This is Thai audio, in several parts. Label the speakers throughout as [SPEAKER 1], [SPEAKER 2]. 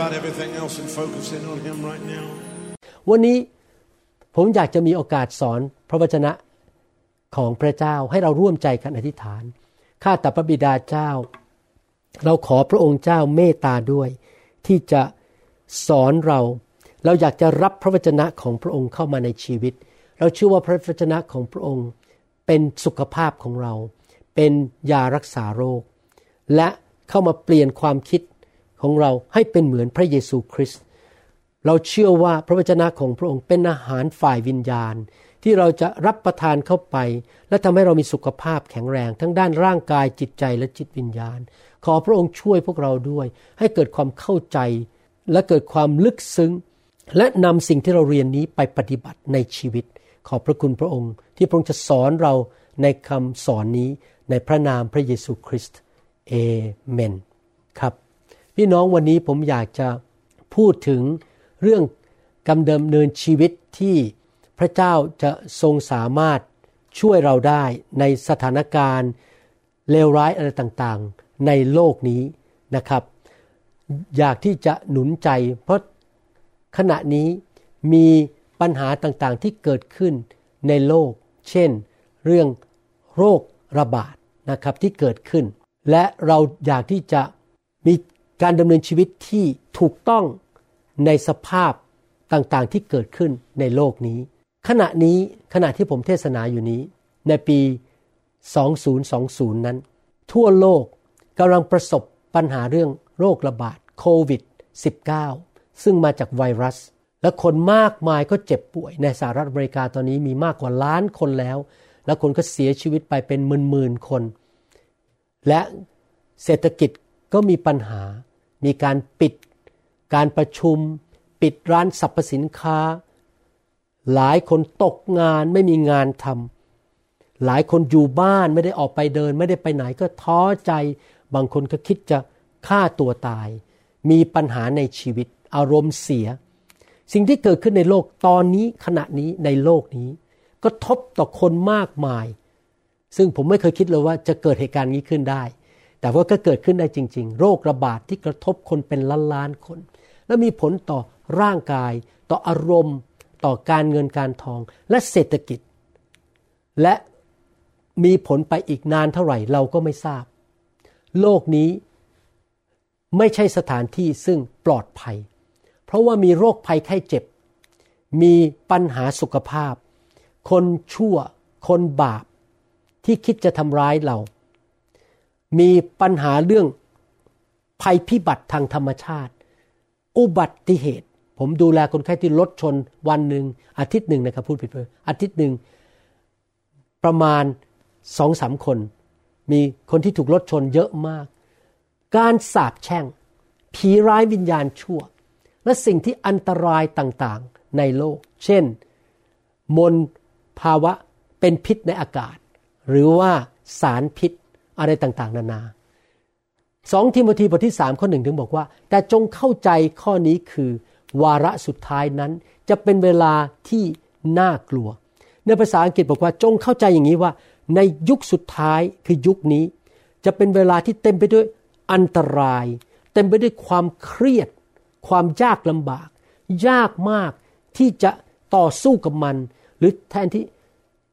[SPEAKER 1] about everything else and focus in on Him right now.
[SPEAKER 2] วันนี้ผมอยากจะมีโอกาสสอนพระวจนะของพระเจ้าให้เราร่วมใจกันอธิษฐาน ข้าแต่พระบิดาเจ้า เราขอพระองค์เจ้าเมตตาด้วย ที่จะสอนเรา เราอยากจะรับพระวจนะของพระองค์เข้ามาในชีวิต เราเชื่อว่าพระวจนะของพระองค์ เป็นสุขภาพของเรา เป็นยารักษาโรค และเข้ามาเปลี่ยนความคิด ของเราให้เป็นเหมือนพระเยซูคริสต์เราเชื่อว่าพระวจนะของพระองค์เป็นอาหารฝ่ายวิญญาณ ที่เราจะรับประทานเข้าไป และทำให้เรามีสุขภาพแข็งแรง ทั้งด้านร่างกายจิตใจและจิตวิญญาณ ขอพระองค์ช่วยพวกเราด้วย ให้เกิดความเข้าใจ และเกิดความลึกซึ้ง และนำสิ่งที่เราเรียนนี้ไปปฏิบัติในชีวิต ขอบพระคุณพระองค์ ที่พระองค์จะสอนเราในคำสอนนี้ในพระนามพระเยซูคริสต์เอเมน ครับ พี่น้องวันนี้ผมอยากจะพูดถึงเรื่องกำเดิมเนินชีวิตที่พระเจ้าจะทรงสามารถช่วยเราได้ในสถานการณ์เลวร้ายอะไรต่างๆ ในโลกนี้นะครับ อยากที่จะหนุนใจ เพราะขณะนี้มีปัญหาต่างๆที่เกิดขึ้นในโลก เช่น เรื่องโรคระบาดนะครับที่เกิดขึ้น และเราอยากที่จะมี การดำเนินชีวิตที่ถูกต้องในสภาพต่างๆที่เกิดขึ้นในโลกนี้ ขณะนี้ขณะที่ผมเทศนาอยู่นี้ ในปี 2020 นั้น ทั่วโลกกำลังประสบปัญหาเรื่องโรคระบาดโควิด -19 ซึ่งมาจากไวรัส และคนมากมายก็เจ็บป่วย ในสหรัฐอเมริกาตอนนี้มีมากกว่าล้านคนแล้ว และคนก็เสียชีวิตไปเป็นหมื่นๆคน และเศรษฐกิจก็มีปัญหา มีการปิด การประชุม ปิดร้านสรรพสินค้า หลายคนตกงานไม่มีงานทำหลายคนอยู่บ้านไม่ได้ออกไปเดิน ไม่ได้ไปไหนก็ท้อใจ บางคนก็คิดจะฆ่าตัวตาย มีปัญหาในชีวิต อารมณ์เสีย สิ่งที่เกิดขึ้นในโลกตอนนี้ขณะนี้ในโลกนี้ ก็ทบต่อคนมากมาย ซึ่งผมไม่เคยคิดเลยว่าจะเกิดเหตุการณ์นี้ขึ้นได้ แต่ว่าก็เกิดขึ้นได้จริง ๆ โรคระบาดที่กระทบคนเป็นล้านล้านๆคน และมีผลต่อร่างกาย ต่ออารมณ์ ต่อการเงินการทองและเศรษฐกิจ และมีผลไปอีกนานเท่าไหร่เราก็ไม่ทราบ โลกนี้ไม่ใช่สถานที่ซึ่งปลอดภัย เพราะว่ามีโรคภัยไข้เจ็บ มีปัญหาสุขภาพ คนชั่ว คนบาปที่คิดจะทำร้ายเรา มีปัญหาเรื่องภัยพิบัติทางธรรมชาติ อุบัติเหตุ ผมดูแลคนไข้ที่รถชนวันหนึ่งอาทิตย์หนึ่งนะครับพูดผิดไปอาทิตย์หนึ่งประมาณสองสามคน มีคนที่ถูกรถชนเยอะมาก การสาปแช่ง ผีร้ายวิญญาณชั่ว และสิ่งที่อันตรายต่างๆในโลก เช่น มลภาวะเป็นพิษในอากาศ หรือว่าสารพิษ อะไรต่างๆ นานาสองทิโมธีบทที่สามข้อหนึ่งถึงบอกว่า แต่จงเข้าใจข้อนี้คือ วาระสุดท้ายนั้นจะเป็นเวลาที่น่ากลัว ในภาษาอังกฤษบอกว่าจงเข้าใจอย่างนี้ว่า ในยุคสุดท้ายคือยุคนี้ จะเป็นเวลาที่เต็มไปด้วยอันตราย เต็มไปด้วยความเครียด ความยากลำบาก ยากมากที่จะต่อสู้กับมัน หรือแทนที่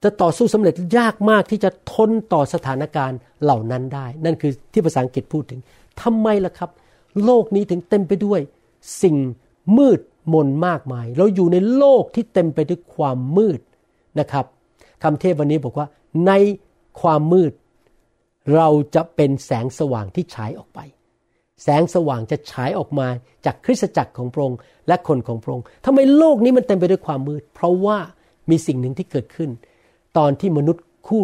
[SPEAKER 2] จะต่อสู้สำเร็จยากมากที่จะทนต่อสถานการณ์เหล่านั้นได้ นั่นคือที่ภาษาอังกฤษพูดถึงทำไมล่ะครับ โลกนี้ถึงเต็มไปด้วย สิ่งมืดมนมากมาย เราอยู่ในโลกที่เต็มไปด้วยความมืดนะครับคำเทศวันนี้บอกว่าในความมืด เราจะเป็นแสงสว่างที่ฉายออกไป แสงสว่างจะฉายออกมาจากคริสตจักรของพระองค์และคนของพระองค์ทำไมโลกนี้มันเต็มไปด้วยความมืด เพราะว่ามีสิ่งหนึ่งที่เกิดขึ้น ตอนที่มนุษย์คู่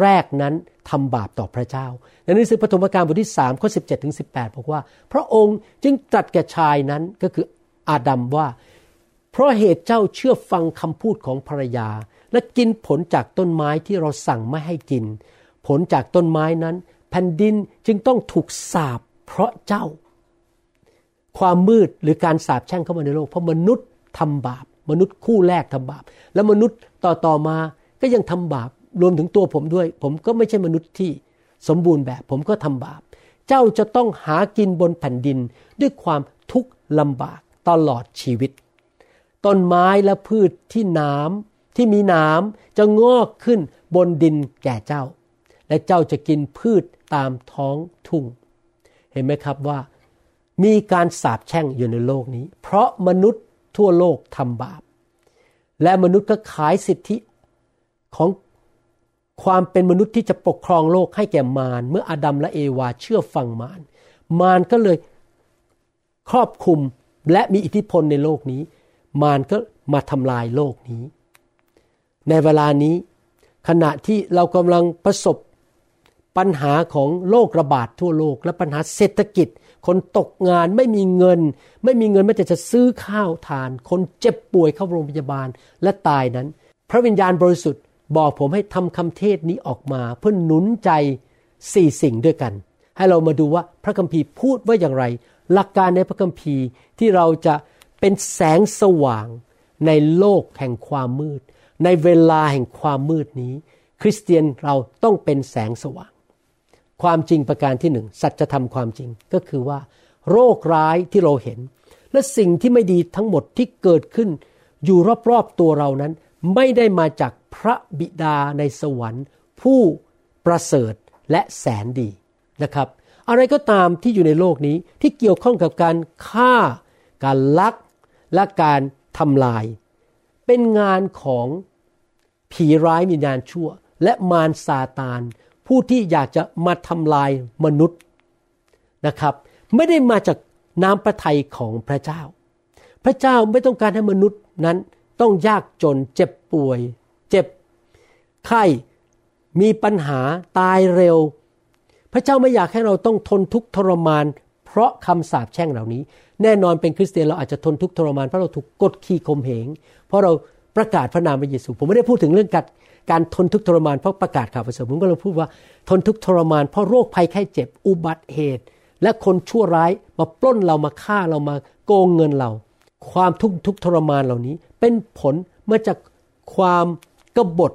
[SPEAKER 2] แรกนั้นทำบาปต่อพระเจ้า ในหนังสือปฐมกาลบทที่3ข้อ17ถึง18 บอกว่า พระองค์จึงตรัสแก่ชายนั้นก็คืออาดัมว่า เพราะเหตุเจ้าเชื่อฟังคำพูดของภรรยา และกินผลจากต้นไม้ที่เราสั่งไม่ให้กิน ผลจากต้นไม้นั้น แผ่นดินจึงต้องถูกสาบเพราะเจ้า ความมืดหรือการสาบแช่งเข้ามาในโลก เพราะมนุษย์ทำบาป มนุษย์คู่แรกทำบาป แล้วมนุษย์ต่อต่อมา ก็ยังทำบาปรวมถึงตัวผมด้วย ผมก็ไม่ใช่มนุษย์ที่สมบูรณ์แบบ ผมก็ทำบาป เจ้าจะต้องหากินบนแผ่นดินด้วยความทุกข์ลำบากตลอดชีวิต ต้นไม้และพืชที่น้ำที่มีน้ำจะงอกขึ้นบนดินแก่เจ้า และเจ้าจะกินพืชตามท้องทุ่ง เห็นไหมครับว่า มีการสาปแช่งอยู่ในโลกนี้ เพราะมนุษย์ทั่วโลกทำบาป และมนุษย์ก็ขายสิทธิ ของความเป็นมนุษย์ที่จะปกครองโลกให้แก่มารเมื่ออาดัมและเอวาเชื่อฟังมารมารก็เลยครอบคุมและมีอิทธิพลในโลกนี้ มารก็มาทำลายโลกนี้ ในเวลานี้ขณะที่เรากำลังประสบปัญหาของโรคระบาดทั่วโลก และปัญหาเศรษฐกิจ คนตกงานไม่มีเงิน ไม่มีเงินแม้แต่จะซื้อข้าวทาน คนเจ็บป่วยเข้าโรงพยาบาลและตายนั้น พระวิญญาณบริสุทธิ์ บอกผมให้ทำคำเทศนี้ออกมา เพื่อหนุนใจสี่สิ่งด้วยกัน ให้เรามาดูว่าพระคัมภีร์พูดว่าอย่างไร หลักการในพระคัมภีร์ที่เราจะเป็นแสงสว่างในโลกแห่งความมืด ในเวลาแห่งความมืดนี้ คริสเตียนเราต้องเป็นแสงสว่าง ความจริงประการที่หนึ่งสัจธรรมความจริงก็คือว่า โรคร้ายที่เราเห็น และสิ่งที่ไม่ดีทั้งหมดที่เกิดขึ้น อยู่รอบๆตัวเรานั้น ไม่ได้มาจากพระบิดาในสวรรค์ ผู้ประเสริฐและแสนดีนะครับ อะไรก็ตามที่อยู่ในโลกนี้ที่เกี่ยวข้องกับการฆ่า การลัก และการทำลาย เป็นงานของผีร้ายมีญาณชั่ว และมารซาตาน ผู้ที่อยากจะมาทำลายมนุษย์นะครับ ไม่ได้มาจากน้ำประทัยของพระเจ้า พระเจ้าไม่ต้องการให้มนุษย์นั้น ต้องยากจนเจ็บป่วย เจ็บไข้มีปัญหาตายเร็ว พระเจ้าไม่อยากให้เราต้องทนทุกข์ทรมาน เพราะคำสาปแช่งเหล่านี้ แน่นอนเป็นคริสเตียนเราอาจจะทนทุกข์ทรมาน เพราะเราถูกกดขี่ข่มเหง เพราะเราประกาศพระนามพระเยซู ผมไม่ได้พูดถึงเรื่องการการทนทุกข์ทรมานเพราะประกาศข่าวประเสริฐผมก็เลยพูดว่าทนทุกข์ทรมาน เพราะโรคภัยไข้เจ็บ อุบัติเหตุ และคนชั่วร้ายมาปล้นเรามาฆ่าเรามาโกงเงินเรา ความทุกข์ทุกทรมานเหล่านี้ เป็นผลมาจากความกบฏ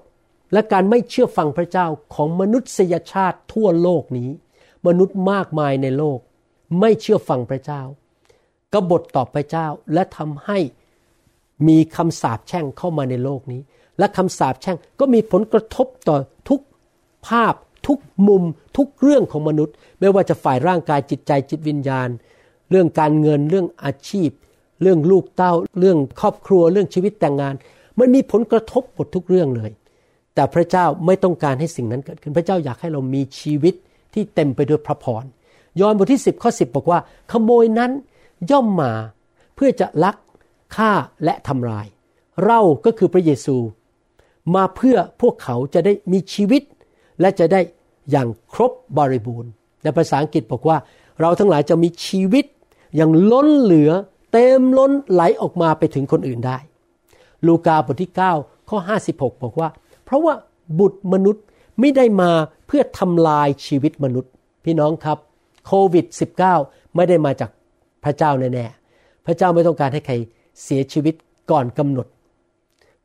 [SPEAKER 2] และการไม่เชื่อฟังพระเจ้าของมนุษยชาติทั่วโลกนี้ มนุษย์มากมายในโลก ไม่เชื่อฟังพระเจ้ากบฏต่อพระเจ้าและทำให้มีคำสาปแช่งเข้ามาในโลกนี้ และคำสาปแช่งก็มีผลกระทบต่อทุกภาพ ทุกมุม ทุกเรื่องของมนุษย์ ไม่ว่าจะฝ่ายร่างกายจิตใจจิตวิญญาณ เรื่องการเงินเรื่องอาชีพ เรื่องลูกเต้า เรื่องครอบครัวเรื่องชีวิตแต่งงาน มันมีผลกระทบหมดทุกเรื่องเลย แต่พระเจ้าไม่ต้องการให้สิ่งนั้นเกิดขึ้นพระเจ้าอยากให้เรามีชีวิตที่เต็มไปด้วยพระพรยอห์นบทที่ 10ข้อ10 บอกว่า ขโมยนั้นย่อมมาเพื่อจะลักฆ่าและทำลาย เราก็คือพระเยซู มาเพื่อพวกเขาจะได้มีชีวิต และจะได้อย่างครบบริบูรณ์ ในภาษาอังกฤษบอกว่า เราทั้งหลายจะมีชีวิตอย่างล้นเหลือ เต็มล้นไหลออกมาไปถึงคนอื่นได้ ลูกาบทที่ 9 ข้อ 56 บอกว่า เพราะว่าบุตรมนุษย์ไม่ได้มาเพื่อทำลายชีวิตมนุษย์ พี่น้องครับโควิด -19 ไม่ได้มาจากพระเจ้าแน่ๆ พระเจ้าไม่ต้องการให้ใครเสียชีวิตก่อนกำหนด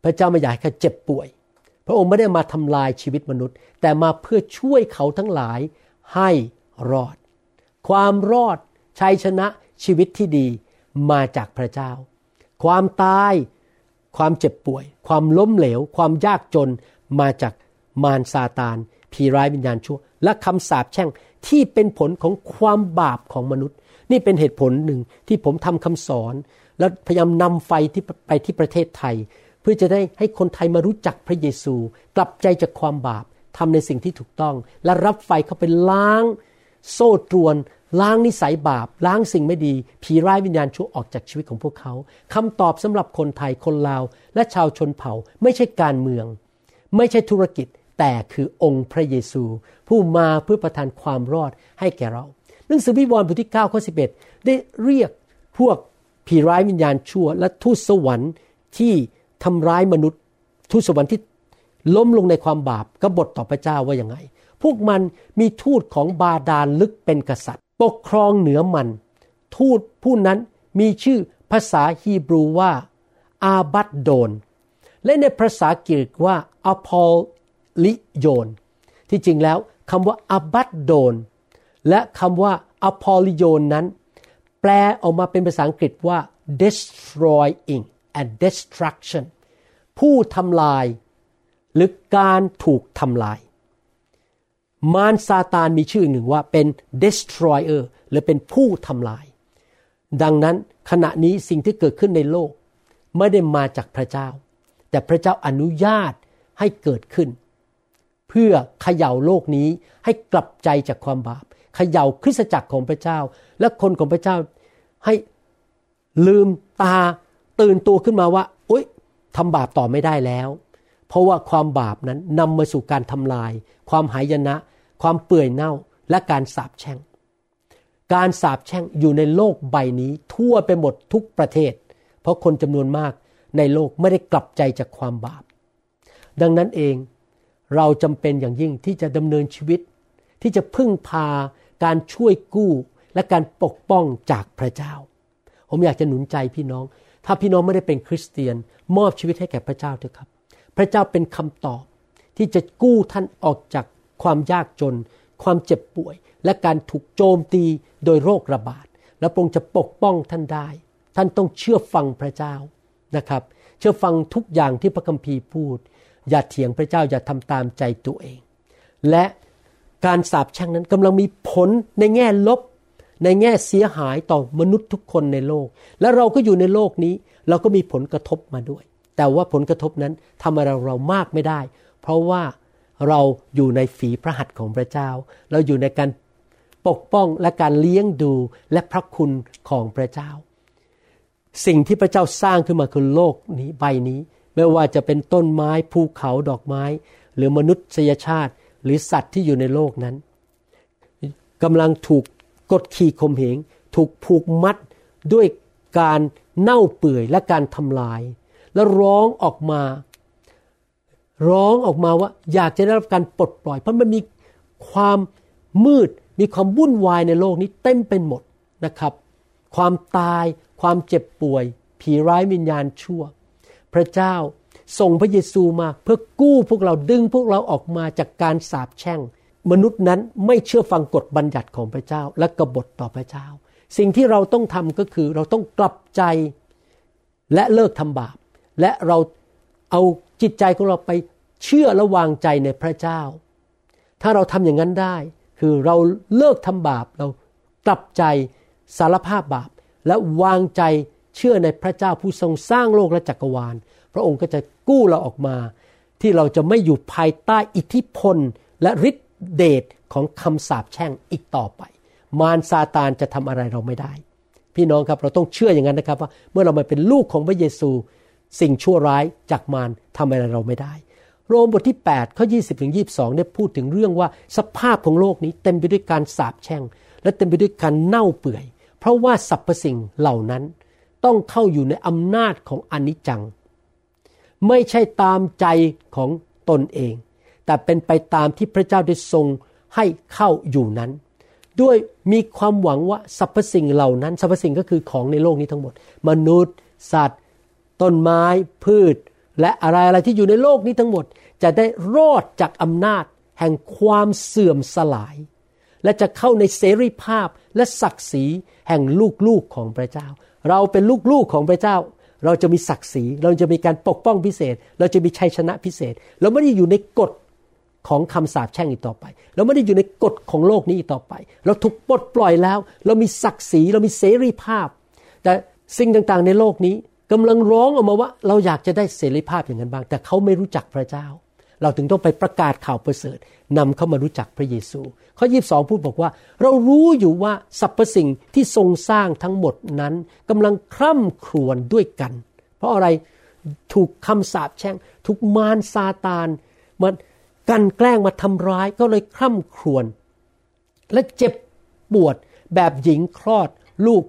[SPEAKER 2] พระเจ้าไม่อยากให้ใครเจ็บป่วย พระองค์ไม่ได้มาทำลายชีวิตมนุษย์ แต่มาเพื่อช่วยเขาทั้งหลายให้รอด ความรอดชัยชนะชีวิตที่ดี มาจากพระเจ้า ความตาย ความเจ็บป่วย ความล้มเหลว ความยากจนมาจากมารซาตาน ผีร้ายวิญญาณชั่ว และคำสาปแช่งที่เป็นผลของความบาปของมนุษย์ นี่เป็นเหตุผลหนึ่งที่ผมทำคำสอน แล้วพยายามนำไฟที่ไปที่ประเทศไทย เพื่อจะได้ให้คนไทยมารู้จักพระเยซู กลับใจจากความบาปทำในสิ่งที่ถูกต้อง และรับไฟเข้าไปล้าง โซ่ตรวน ล้างนิสัยบาป ล้างสิ่งไม่ดี ผีร้ายวิญญาณชั่วออกจากชีวิตของพวกเขาคำตอบสำหรับคนไทยคนลาว และชาวชนเผ่า ไม่ใช่การเมือง ไม่ใช่ธุรกิจ แต่คือองค์พระเยซู ผู้มาเพื่อประทานความรอดให้แก่เราหนังสือวิวรณ์บทที่9ข้อ11 ได้เรียกพวกผีร้ายวิญญาณชั่ว และทูตสวรรค์ที่ทำร้ายมนุษย์ ทูตสวรรค์ที่ล้มลงในความบาปกบฏต่อพระเจ้าว่าอย่างไง พวกมันมีทูตของบาดาลลึกเป็นกษัตริย์ ปกครองเหนือมัน ทูตผู้นั้นมีชื่อภาษาฮีบรูว่า อาบัดโดน และในภาษากรีกว่าอพอลลิโยน ที่จริงแล้วคำว่าอาบัดโดน และคำว่าอพอลิโยนนั้น แปลออกมาเป็นภาษาอังกฤษว่า destroying and destruction ผู้ทำลาย หรือการถูกทำลาย มารซาตานมีชื่อหนึ่งว่าเป็น destroyer หรือเป็นผู้ทำลาย ดังนั้นขณะนี้สิ่งที่เกิดขึ้นในโลก ไม่ได้มาจากพระเจ้า แต่พระเจ้าอนุญาตให้เกิดขึ้น เพื่อเขย่าโลกนี้ให้กลับใจจากความบาปเขย่าคริสตจักรของพระเจ้า และคนของพระเจ้าให้ลืมตาตื่นตัวขึ้นมาว่าอุ้ยทำบาปต่อไม่ได้แล้ว เพราะว่าความบาปนั้นนำมาสู่การทำลาย ความหายนะ ความเปื่อยเน่าและการสาปแช่ง การสาปแช่งอยู่ในโลกใบนี้ทั่วไปหมดทุกประเทศ เพราะคนจำนวนมากในโลกไม่ได้กลับใจจากความบาป ดังนั้นเองเราจำเป็นอย่างยิ่งที่จะดำเนินชีวิต ที่จะพึ่งพาการช่วยกู้และการปกป้องจากพระเจ้า ผมอยากจะหนุนใจพี่น้อง ถ้าพี่น้องไม่ได้เป็นคริสเตียน มอบชีวิตให้แก่พระเจ้าเถอะครับ พระเจ้าเป็นคำตอบที่จะกู้ท่านออกจาก ความยากจน ความเจ็บป่วย และการถูกโจมตีโดยโรคระบาด และพระองค์จะปกป้องท่านได้ ท่านต้องเชื่อฟังพระเจ้านะครับ เชื่อฟังทุกอย่างที่พระคัมภีร์พูด อย่าเถียงพระเจ้าอย่าทำตามใจตัวเอง และการสาปแช่งนั้นกำลังมีผลในแง่ลบ ในแง่เสียหายต่อมนุษย์ทุกคนในโลก และเราก็อยู่ในโลกนี้ เราก็มีผลกระทบมาด้วย แต่ว่าผลกระทบนั้นทำอะไรเรามากไม่ได้ เพราะว่า เราอยู่ในฝีพระหัตถ์ของพระเจ้า เราอยู่ในการปกป้องและการเลี้ยงดูและพระคุณของพระเจ้า สิ่งที่พระเจ้าสร้างขึ้นมาคือโลกนี้ใบนี้ ไม่ว่าจะเป็นต้นไม้ภูเขาดอกไม้ หรือมนุษยชาติ หรือสัตว์ที่อยู่ในโลกนั้นกำลังถูกกดขี่ข่มเหงถูกผูกมัดด้วยการเน่าเปื่อยและการทำลาย แล้วร้องออกมา ร้องออกมาว่าอยากจะได้รับการปลดปล่อย เพราะมันมีความมืด มีความวุ่นวายในโลกนี้เต็มเป็นหมดนะครับ ความตาย ความเจ็บป่วย ผีร้ายวิญญาณชั่ว พระเจ้าส่งพระเยซูมาเพื่อกู้พวกเราดึงพวกเราออกมาจากการสาปแช่ง มนุษย์นั้นไม่เชื่อฟังกฎบัญญัติของพระเจ้าและกบฏต่อพระเจ้า สิ่งที่เราต้องทำก็คือเราต้องกลับใจและเลิกทำบาป และเราเอา จิตใจของเราไปเชื่อและวางใจในพระเจ้า ถ้าเราทำอย่างนั้นได้ คือเราเลิกทำบาปเรากลับใจสารภาพบาป และวางใจเชื่อในพระเจ้าผู้ทรงสร้างโลกและจักรวาล พระองค์ก็จะกู้เราออกมา ที่เราจะไม่อยู่ภายใต้อิทธิพลและฤทธิเดชของคำสาปแช่งอีกต่อไป มารซาตานจะทำอะไรเราไม่ได้ พี่น้องครับเราต้องเชื่ออย่างนั้นนะครับว่าเมื่อเรามาเป็นลูกของพระเยซู สิ่งชั่วร้ายจากมารทำอะไรเราไม่ได้ โรมบทที่8ข้อ20ถึง22เนี่ยพูดถึงเรื่องว่าสภาพของโลกนี้เต็มไปด้วยการสาปแช่ง และเต็มไปด้วยการเน่าเปื่อย เพราะว่าสรรพสิ่งเหล่านั้น ต้องเข้าอยู่ในอำนาจของอนิจจัง ไม่ใช่ตามใจของตนเอง แต่เป็นไปตามที่พระเจ้าได้ทรงให้เข้าอยู่นั้นด้วยมีความหวังว่าสรรพสิ่งเหล่านั้นสรรพสิ่งก็คือของในโลกนี้ทั้งหมด มนุษย์ สัตว์ ต้นไม้พืช และอะไรอะไรที่อยู่ในโลกนี้ทั้งหมด จะได้รอดจากอำนาจแห่งความเสื่อมสลาย และจะเข้าในเสรีภาพและศักดิ์ศรีแห่งลูกๆของพระเจ้า เราเป็นลูกๆของพระเจ้า เราจะมีศักดิ์ศรี เราจะมีการปกป้องพิเศษ เราจะมีชัยชนะพิเศษ เราไม่ได้อยู่ในกฎของคำสาปแช่งอีกต่อไป เราไม่ได้อยู่ในกฎของโลกนี้อีกต่อไป เราถูกปลดปล่อยแล้ว เรามีศักดิ์ศรี เรามีเสรีภาพ แต่สิ่งต่างๆในโลกนี้ กำลังร้องออกมาว่า เราอยากจะได้เสรีภาพอย่างนั้นบ้าง แต่เขาไม่รู้จักพระเจ้า เราถึงต้องไปประกาศข่าวประเสริฐนำเขามารู้จักพระเยซูข้อยีบสองพูดบอกว่า เรารู้อยู่ว่าสรรพสิ่งที่ทรงสร้างทั้งหมดนั้นกำลังคร่ำครวญด้วยกัน เพราะอะไรถูกคำสาปแช่ง ถูกมารซาตานมันกันแกล้งมาทำร้ายก็เลยคร่ำครวญและเจ็บปวดแบบหญิงคลอดลูก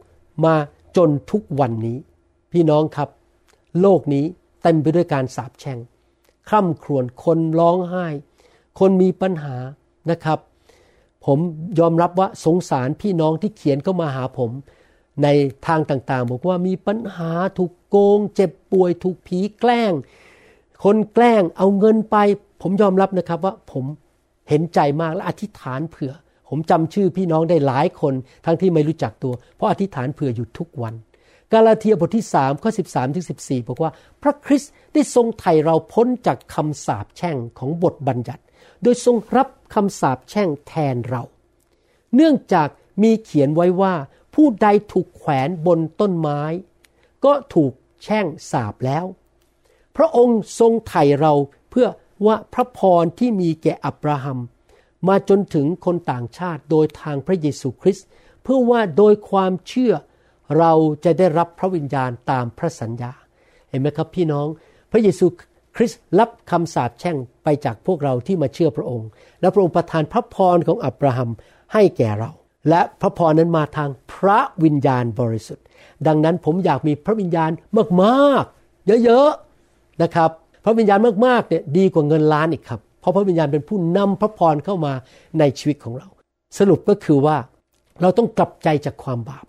[SPEAKER 2] มาจนทุกวันนี้ พี่น้องครับ โลกนี้เต็มไปด้วยการสาปแช่งคร่ำครวญคนร้องไห้ คนมีปัญหานะครับ ผมยอมรับว่าสงสารพี่น้องที่เขียนเข้ามาหาผม ในทางต่างๆ บอกว่ามีปัญหาถูกโกง เจ็บป่วยถูกผีแกล้ง คนแกล้งเอาเงินไป ผมยอมรับนะครับว่าผมเห็นใจมากและอธิษฐานเผื่อ ผมจำชื่อพี่น้องได้หลายคนทั้งที่ไม่รู้จักตัว เพราะอธิษฐานเผื่ออยู่ทุกวัน กาลาเทียบทที่3ข้อ13ถึง14 บอกว่า พระคริสต์ได้ทรงไถ่เราพ้นจากคำสาปแช่งของบทบัญญัติ โดยทรงรับคำสาปแช่งแทนเรา เนื่องจากมีเขียนไว้ว่า ผู้ใดถูกแขวนบนต้นไม้ ก็ถูกแช่งสาปแล้ว พระองค์ทรงไถ่เราเพื่อว่าพระพรที่มีแก่อับราฮัม มาจนถึงคนต่างชาติโดยทางพระเยซูคริสต์เพื่อว่าโดยความเชื่อ เราจะได้รับพระวิญญาณตามพระสัญญา เห็นไหมครับพี่น้อง พระเยซูคริสต์รับคำสาปแช่งไปจากพวกเราที่มาเชื่อพระองค์ และพระองค์ประทานพระพรของอับราฮัมให้แก่เรา และพระพรนั้นมาทางพระวิญญาณบริสุทธิ์ ดังนั้นผมอยากมีพระวิญญาณมากๆ เยอะๆนะครับ พระวิญญาณมากๆเนี่ยดีกว่าเงินล้านอีกครับ เพราะพระวิญญาณเป็นผู้นำพระพรเข้ามาในชีวิตของเรา สรุปก็คือว่าเราต้องกลับใจจากความบาป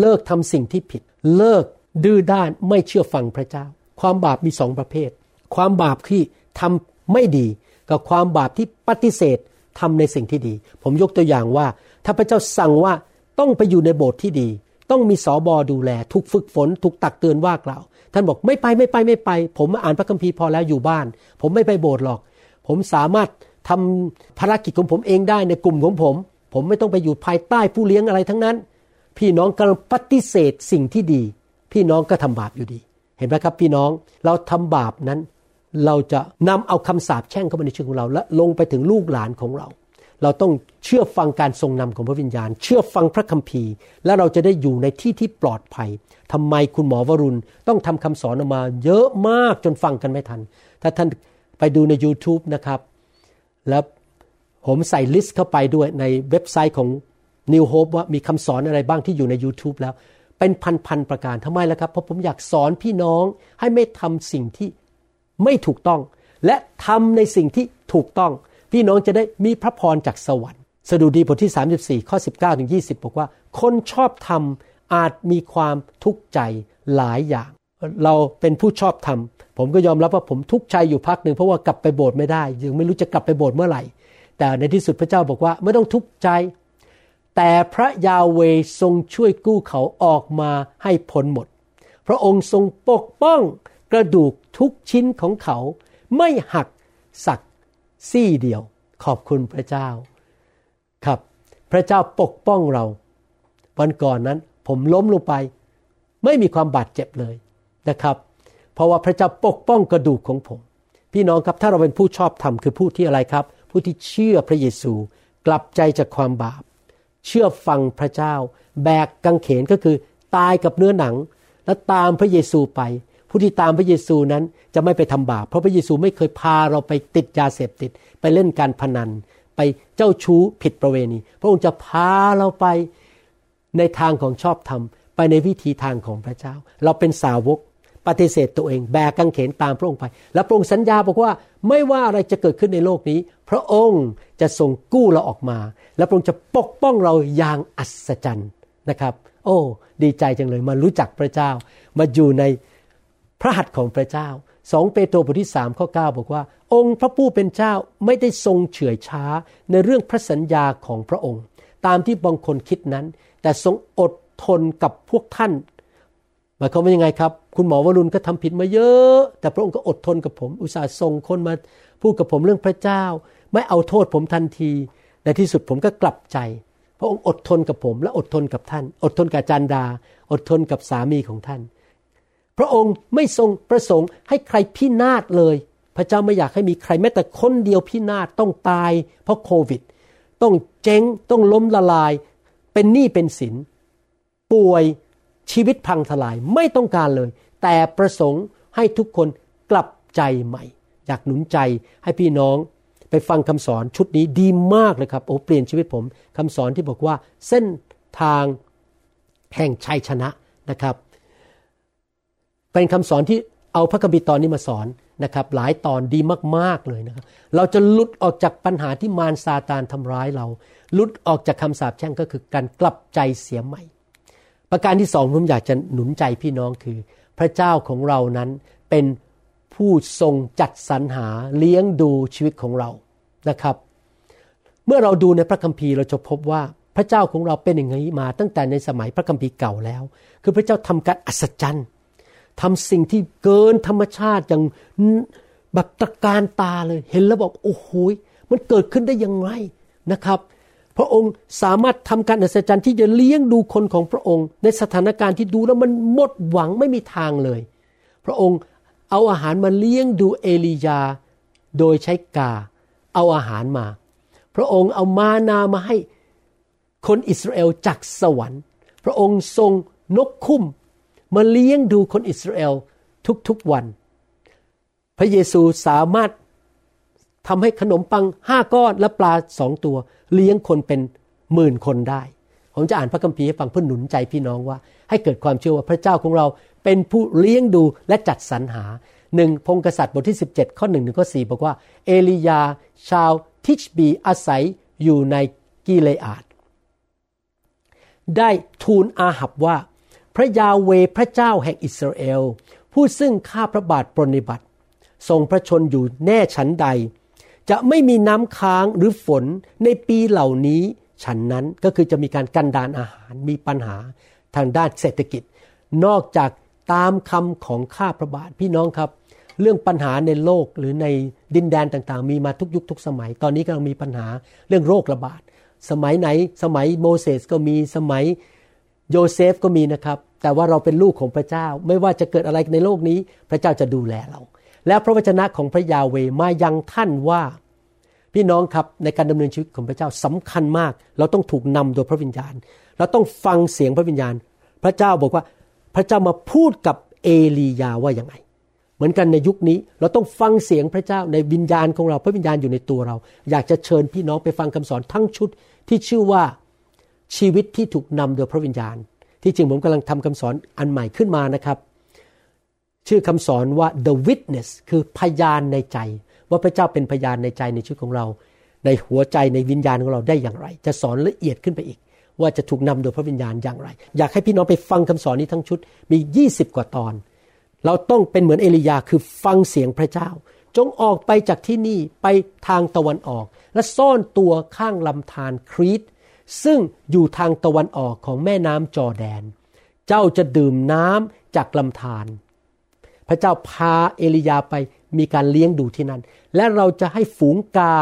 [SPEAKER 2] เลิกทำสิ่งที่ผิด เลิกดื้อด้านไม่เชื่อฟังพระเจ้า ความบาปมีสองประเภท ความบาปที่ทำไม่ดี กับความบาปที่ปฏิเสธทำในสิ่งที่ดี ผมยกตัวอย่างว่า ถ้าพระเจ้าสั่งว่าต้องไปอยู่ในโบสถ์ที่ดี ต้องมีสอบอดูแล ถูกฝึกฝน ถูกตักเตือนว่ากล่าว ท่านบอกไม่ไปไม่ไปไม่ไป ผมอ่านพระคัมภีร์พอแล้วอยู่บ้าน ผมไม่ไปโบสถ์หรอก ผมสามารถทำภารกิจของผมเองได้ในกลุ่มของผม ผมไม่ต้องไปอยู่ภายใต้ผู้เลี้ยงอะไรทั้งนั้น พี่น้องกำลังปฏิเสธสิ่งที่ดี พี่น้องก็ทำบาปอยู่ดี เห็นไหมครับพี่น้องเราทำบาปนั้น เราจะนำเอาคำสาปแช่งเข้ามาในชีวิตของเรา และลงไปถึงลูกหลานของเรา เราต้องเชื่อฟังการทรงนำของพระวิญญาณ เชื่อฟังพระคัมภีร์ และเราจะได้อยู่ในที่ที่ปลอดภัยทำไมคุณหมอวรุณต้องทำคำสอนออกมา เยอะมากจนฟังกันไม่ทัน ถ้าท่านไปดูใน YouTube นะครับ แล้วผมใส่ลิสต์เข้าไปด้วยในเว็บไซต์ของ New Hope ว่ามีคำสอนอะไรบ้างที่อยู่ใน YouTube แล้ว เป็นพันๆประการทำไมล่ะครับ เพราะผมอยากสอนพี่น้องให้ไม่ทำสิ่งที่ไม่ถูกต้อง และทำในสิ่งที่ถูกต้อง พี่น้องจะได้มีพระพรจากสวรรค์ สดุดีบทที่ 34 ข้อ 19ถึง20 บอกว่า คนชอบทำอาจมีความทุกข์ใจหลายอย่าง เราเป็นผู้ชอบธรรมผมก็ยอมรับว่าผมทุกข์ใจอยู่พักหนึ่งเพราะว่ากลับไปโบสถ์ไม่ได้ยังไม่รู้จะกลับไปโบสถ์เมื่อไหร่ แต่ในที่สุดพระเจ้าบอกว่าไม่ต้องทุกข์ใจ แต่พระยาเวทรงช่วยกู้เขาออกมาให้พ้นหมด พระองค์ทรงปกป้องกระดูกทุกชิ้นของเขา ไม่หักสักซี่เดียว ขอบคุณพระเจ้า ครับ พระเจ้าปกป้องเรา วันก่อนนั้นผมล้มลงไป ไม่มีความบาดเจ็บเลยนะครับ เพราะว่าพระเจ้าปกป้องกระดูกของผม พี่น้องครับถ้าเราเป็นผู้ชอบธรรมคือผู้ที่อะไรครับ ผู้ที่เชื่อพระเยซูกลับใจจากความบาป เชื่อฟังพระเจ้า แบกกังเขนก็คือตายกับเนื้อหนัง แล้วตามพระเยซูไป ผู้ที่ตามพระเยซูนั้นจะไม่ไปทำบาปเพราะพระเยซูไม่เคยพาเราไปติดยาเสพติด ไปเล่นการพนัน ไปเจ้าชู้ผิดประเวณี พระองค์จะพาเราไปในทางของชอบธรรม ไปในวิธีทางของพระเจ้า เราเป็นสาวก ปฏิเสธตัวเอง แบกกังเขนตามพระองค์ไป แล้วพระองค์สัญญาบอกว่าไม่ว่าอะไรจะเกิดขึ้นในโลกนี้ พระองค์จะทรงกู้เราออกมา และพระองค์จะปกป้องเราอย่างอัศจรรย์นะครับ โอ้ ดีใจจังเลยมารู้จักพระเจ้า มาอยู่ในพระหัตถ์ของพระเจ้าสองเปโตรบทที่สามข้อ9บอกว่า องค์พระผู้เป็นเจ้าไม่ได้ทรงเฉื่อยช้าในเรื่องพระสัญญาของพระองค์ ตามที่บางคนคิดนั้น แต่ทรงอดทนกับพวกท่าน หมายความว่ายังไงครับ คุณหมอวรุณก็ทำผิดมาเยอะ แต่พระองค์ก็อดทนกับผม อุตส่าห์ส่งคนมาพูดกับผมเรื่องพระเจ้า ไม่เอาโทษผมทันที ในที่สุดผมก็กลับใจ พระองค์อดทนกับผม และอดทนกับท่าน อดทนกับจันดา อดทนกับสามีของท่าน พระองค์ไม่ทรงประสงค์ให้ใครพินาศเลย พระเจ้าไม่อยากให้มีใครแม้แต่คนเดียวพินาศต้องตาย เพราะโควิด ต้องเจ๊งต้องล้มละลาย เป็นหนี้เป็นสิน ป่วย ชีวิตพังทลายไม่ต้องการเลย แต่ประสงค์ให้ทุกคนกลับใจใหม่ อยากหนุนใจให้พี่น้องไปฟังคำสอนชุดนี้ดีมากเลยครับโอ้เปลี่ยนชีวิตผมคำสอนที่บอกว่าเส้นทางแห่งชัยชนะนะครับ เป็นคำสอนที่เอาพระคัมภีร์ตอนนี้มาสอนนะครับ หลายตอนดีมากๆเลยนะครับ เราจะลุดออกจากปัญหาที่มารซาตานทำร้ายเราลุดออกจากคำสาปแช่งก็คือการกลับใจเสียใหม่ ประการที่สองผมอยากจะหนุนใจพี่น้องคือ พระเจ้าของเรานั้นเป็นผู้ทรงจัดสรรหาเลี้ยงดูชีวิตของเรานะครับ เมื่อเราดูในพระคัมภีร์เราจะพบว่าพระเจ้าของเราเป็นอย่างนี้มาตั้งแต่ในสมัยพระคัมภีร์เก่าแล้ว คือพระเจ้าทำการอัศจรรย์ทำสิ่งที่เกินธรรมชาติอย่างแบบตะการตาเลยเห็นแล้วบอกโอ้โหมันเกิดขึ้นได้ยังไงนะครับ พระองค์สามารถทำการอัศจรรย์ที่จะเลี้ยงดูคนของพระองค์ ในสถานการณ์ที่ดูแล้วมันหมดหวังไม่มีทางเลย พระองค์เอาอาหารมาเลี้ยงดูเอลียา โดยใช้กา เอาอาหารมา พระองค์เอามานามาให้คนอิสราเอลจากสวรรค์ พระองค์ทรงนกคุ้ม มาเลี้ยงดูคนอิสราเอลทุกๆวัน พระเยซูสามารถ ทำให้ขนมปังห้าก้อนและปลาสองตัว เลี้ยงคนเป็นหมื่นคนได้ ผมจะอ่านพระคัมภีร์ให้ฟังเพื่อหนุนใจพี่น้องว่า ให้เกิดความเชื่อว่าพระเจ้าของเราเป็นผู้เลี้ยงดูและจัดสรรหาหนึ่งพงกษัตริย์บทที่ 17 ข้อหนึ่งถึงข้อสี่บอกว่า เอลียา ชาวทิชบีอาศัยอยู่ในกิเลอาดได้ทูลอาหับว่า พระยาเวพระเจ้าแห่งอิสราเอล ผู้ซึ่งข้าพระบาทปรนิบัติ ทรงพระชนอยู่แน่ฉันใด จะไม่มีน้ำค้างหรือฝนในปีเหล่านี้ ฉันนั้นก็คือจะมีการกันดานอาหารมีปัญหาทางด้านเศรษฐกิจ นอกจากตามคำของข้าพระบาทพี่น้องครับ เรื่องปัญหาในโลกหรือในดินแดนต่างๆ มีมาทุกยุคทุกสมัย ตอนนี้กำลังมีปัญหาเรื่องโรคระบาด สมัยไหนสมัยโมเสสก็มีสมัยโยเซฟก็มีนะครับ แต่ว่าเราเป็นลูกของพระเจ้า ไม่ว่าจะเกิดอะไรในโลกนี้ พระเจ้าจะดูแลเรา และพระวจนะของพระยาเวมายังท่านว่า พี่น้องครับในการดำเนินชีวิตของพระเจ้าสำคัญมาก เราต้องถูกนำโดยพระวิญญาณ เราต้องฟังเสียงพระวิญญาณ พระเจ้าบอกว่าพระเจ้ามาพูดกับเอลียาว่าอย่างไง เหมือนกันในยุคนี้เราต้องฟังเสียงพระเจ้าในวิญญาณของเราพระวิญญาณอยู่ในตัวเรา อยากจะเชิญพี่น้องไปฟังคำสอนทั้งชุดที่ชื่อว่าชีวิตที่ถูกนำโดยพระวิญญาณ ที่จริงผมกำลังทำคำสอนอันใหม่ขึ้นมานะครับ ชื่อคำสอนว่า the witness คือพยานในใจ ว่าพระเจ้าเป็นพยานในใจในชีวิตของเรา ในหัวใจในวิญญาณของเราได้อย่างไร จะสอนละเอียดขึ้นไปอีก ว่าจะถูกนำโดยพระวิญญาณอย่างไร อยากให้พี่น้องไปฟังคำสอนนี้ทั้งชุดมี 20 กว่าตอน เราต้องเป็นเหมือนเอลียาคือฟังเสียงพระเจ้า จงออกไปจากที่นี่ไปทางตะวันออก และซ่อนตัวข้างลำธารครีตซึ่งอยู่ทางตะวันออกของแม่น้ำจอแดน เจ้าจะดื่มน้ำจากลำธาร พระเจ้าพาเอลียาไปมีการเลี้ยงดูที่นั่น และเราจะให้ฝูงกา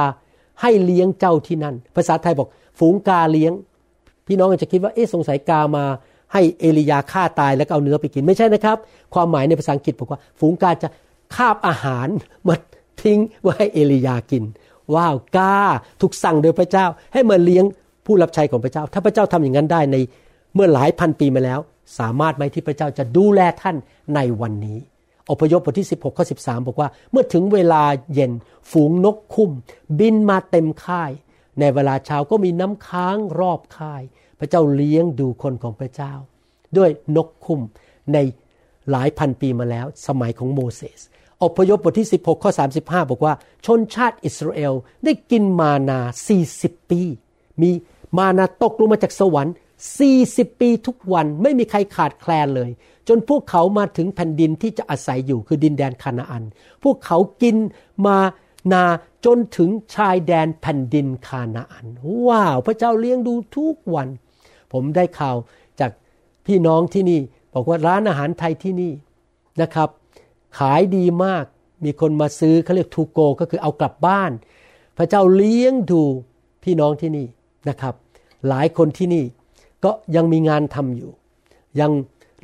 [SPEAKER 2] ให้เลี้ยงเจ้าที่นั่น ภาษาไทยบอก ฝูงกาเลี้ยง พี่น้องอาจจะคิดว่าเอ๊ะสงสัยกามาให้เอลียาฆ่าตายแล้วเอาเนื้อไปกินไม่ใช่นะครับ ความหมายในภาษาอังกฤษบอกว่า ฝูงกาจะคาบอาหารมาทิ้งไว้ให้เอลียากิน ว้าวกาถูกสั่งโดยพระเจ้าให้มาเลี้ยงผู้รับใช้ของพระเจ้า ถ้าพระเจ้าทำอย่างนั้นได้ในเมื่อหลายพันปีมาแล้ว สามารถไหมที่พระเจ้าจะดูแลท่านในวันนี้ อพยพบทที่ 16ข้อ13 บอกว่า เมื่อถึงเวลาเย็นฝูงนกคุ้ม บินมาเต็มค่าย ในเวลาเช้าก็มีน้ำค้างรอบค่าย พระเจ้าเลี้ยงดูคนของพระเจ้า ด้วยนกคุ้มในหลายพันปีมาแล้ว สมัยของโมเสสอพยพบทที่ 16ข้อ35 บอกว่า ชนชาติอิสราเอลได้กินมานา 40 ปี มีมานาตกลงมาจากสวรรค์ 40 ปีทุกวันไม่มีใครขาดแคลนเลย จนพวกเขามาถึงแผ่นดินที่จะอาศัยอยู่คือดินแดนคานาอัน พวกเขากินมานาจนถึงชายแดนแผ่นดินคานาอัน ว้าว พระเจ้าเลี้ยงดูทุกวัน ผมได้ข่าวจากพี่น้องที่นี่ บอกว่าร้านอาหารไทยที่นี่นะครับ ขายดีมากมีคนมาซื้อเขาเรียกทูโกก็คือเอากลับบ้าน พระเจ้าเลี้ยงดูพี่น้องที่นี่นะครับ หลายคนที่นี่ ก็ยังมีงานทำอยู่ ยัง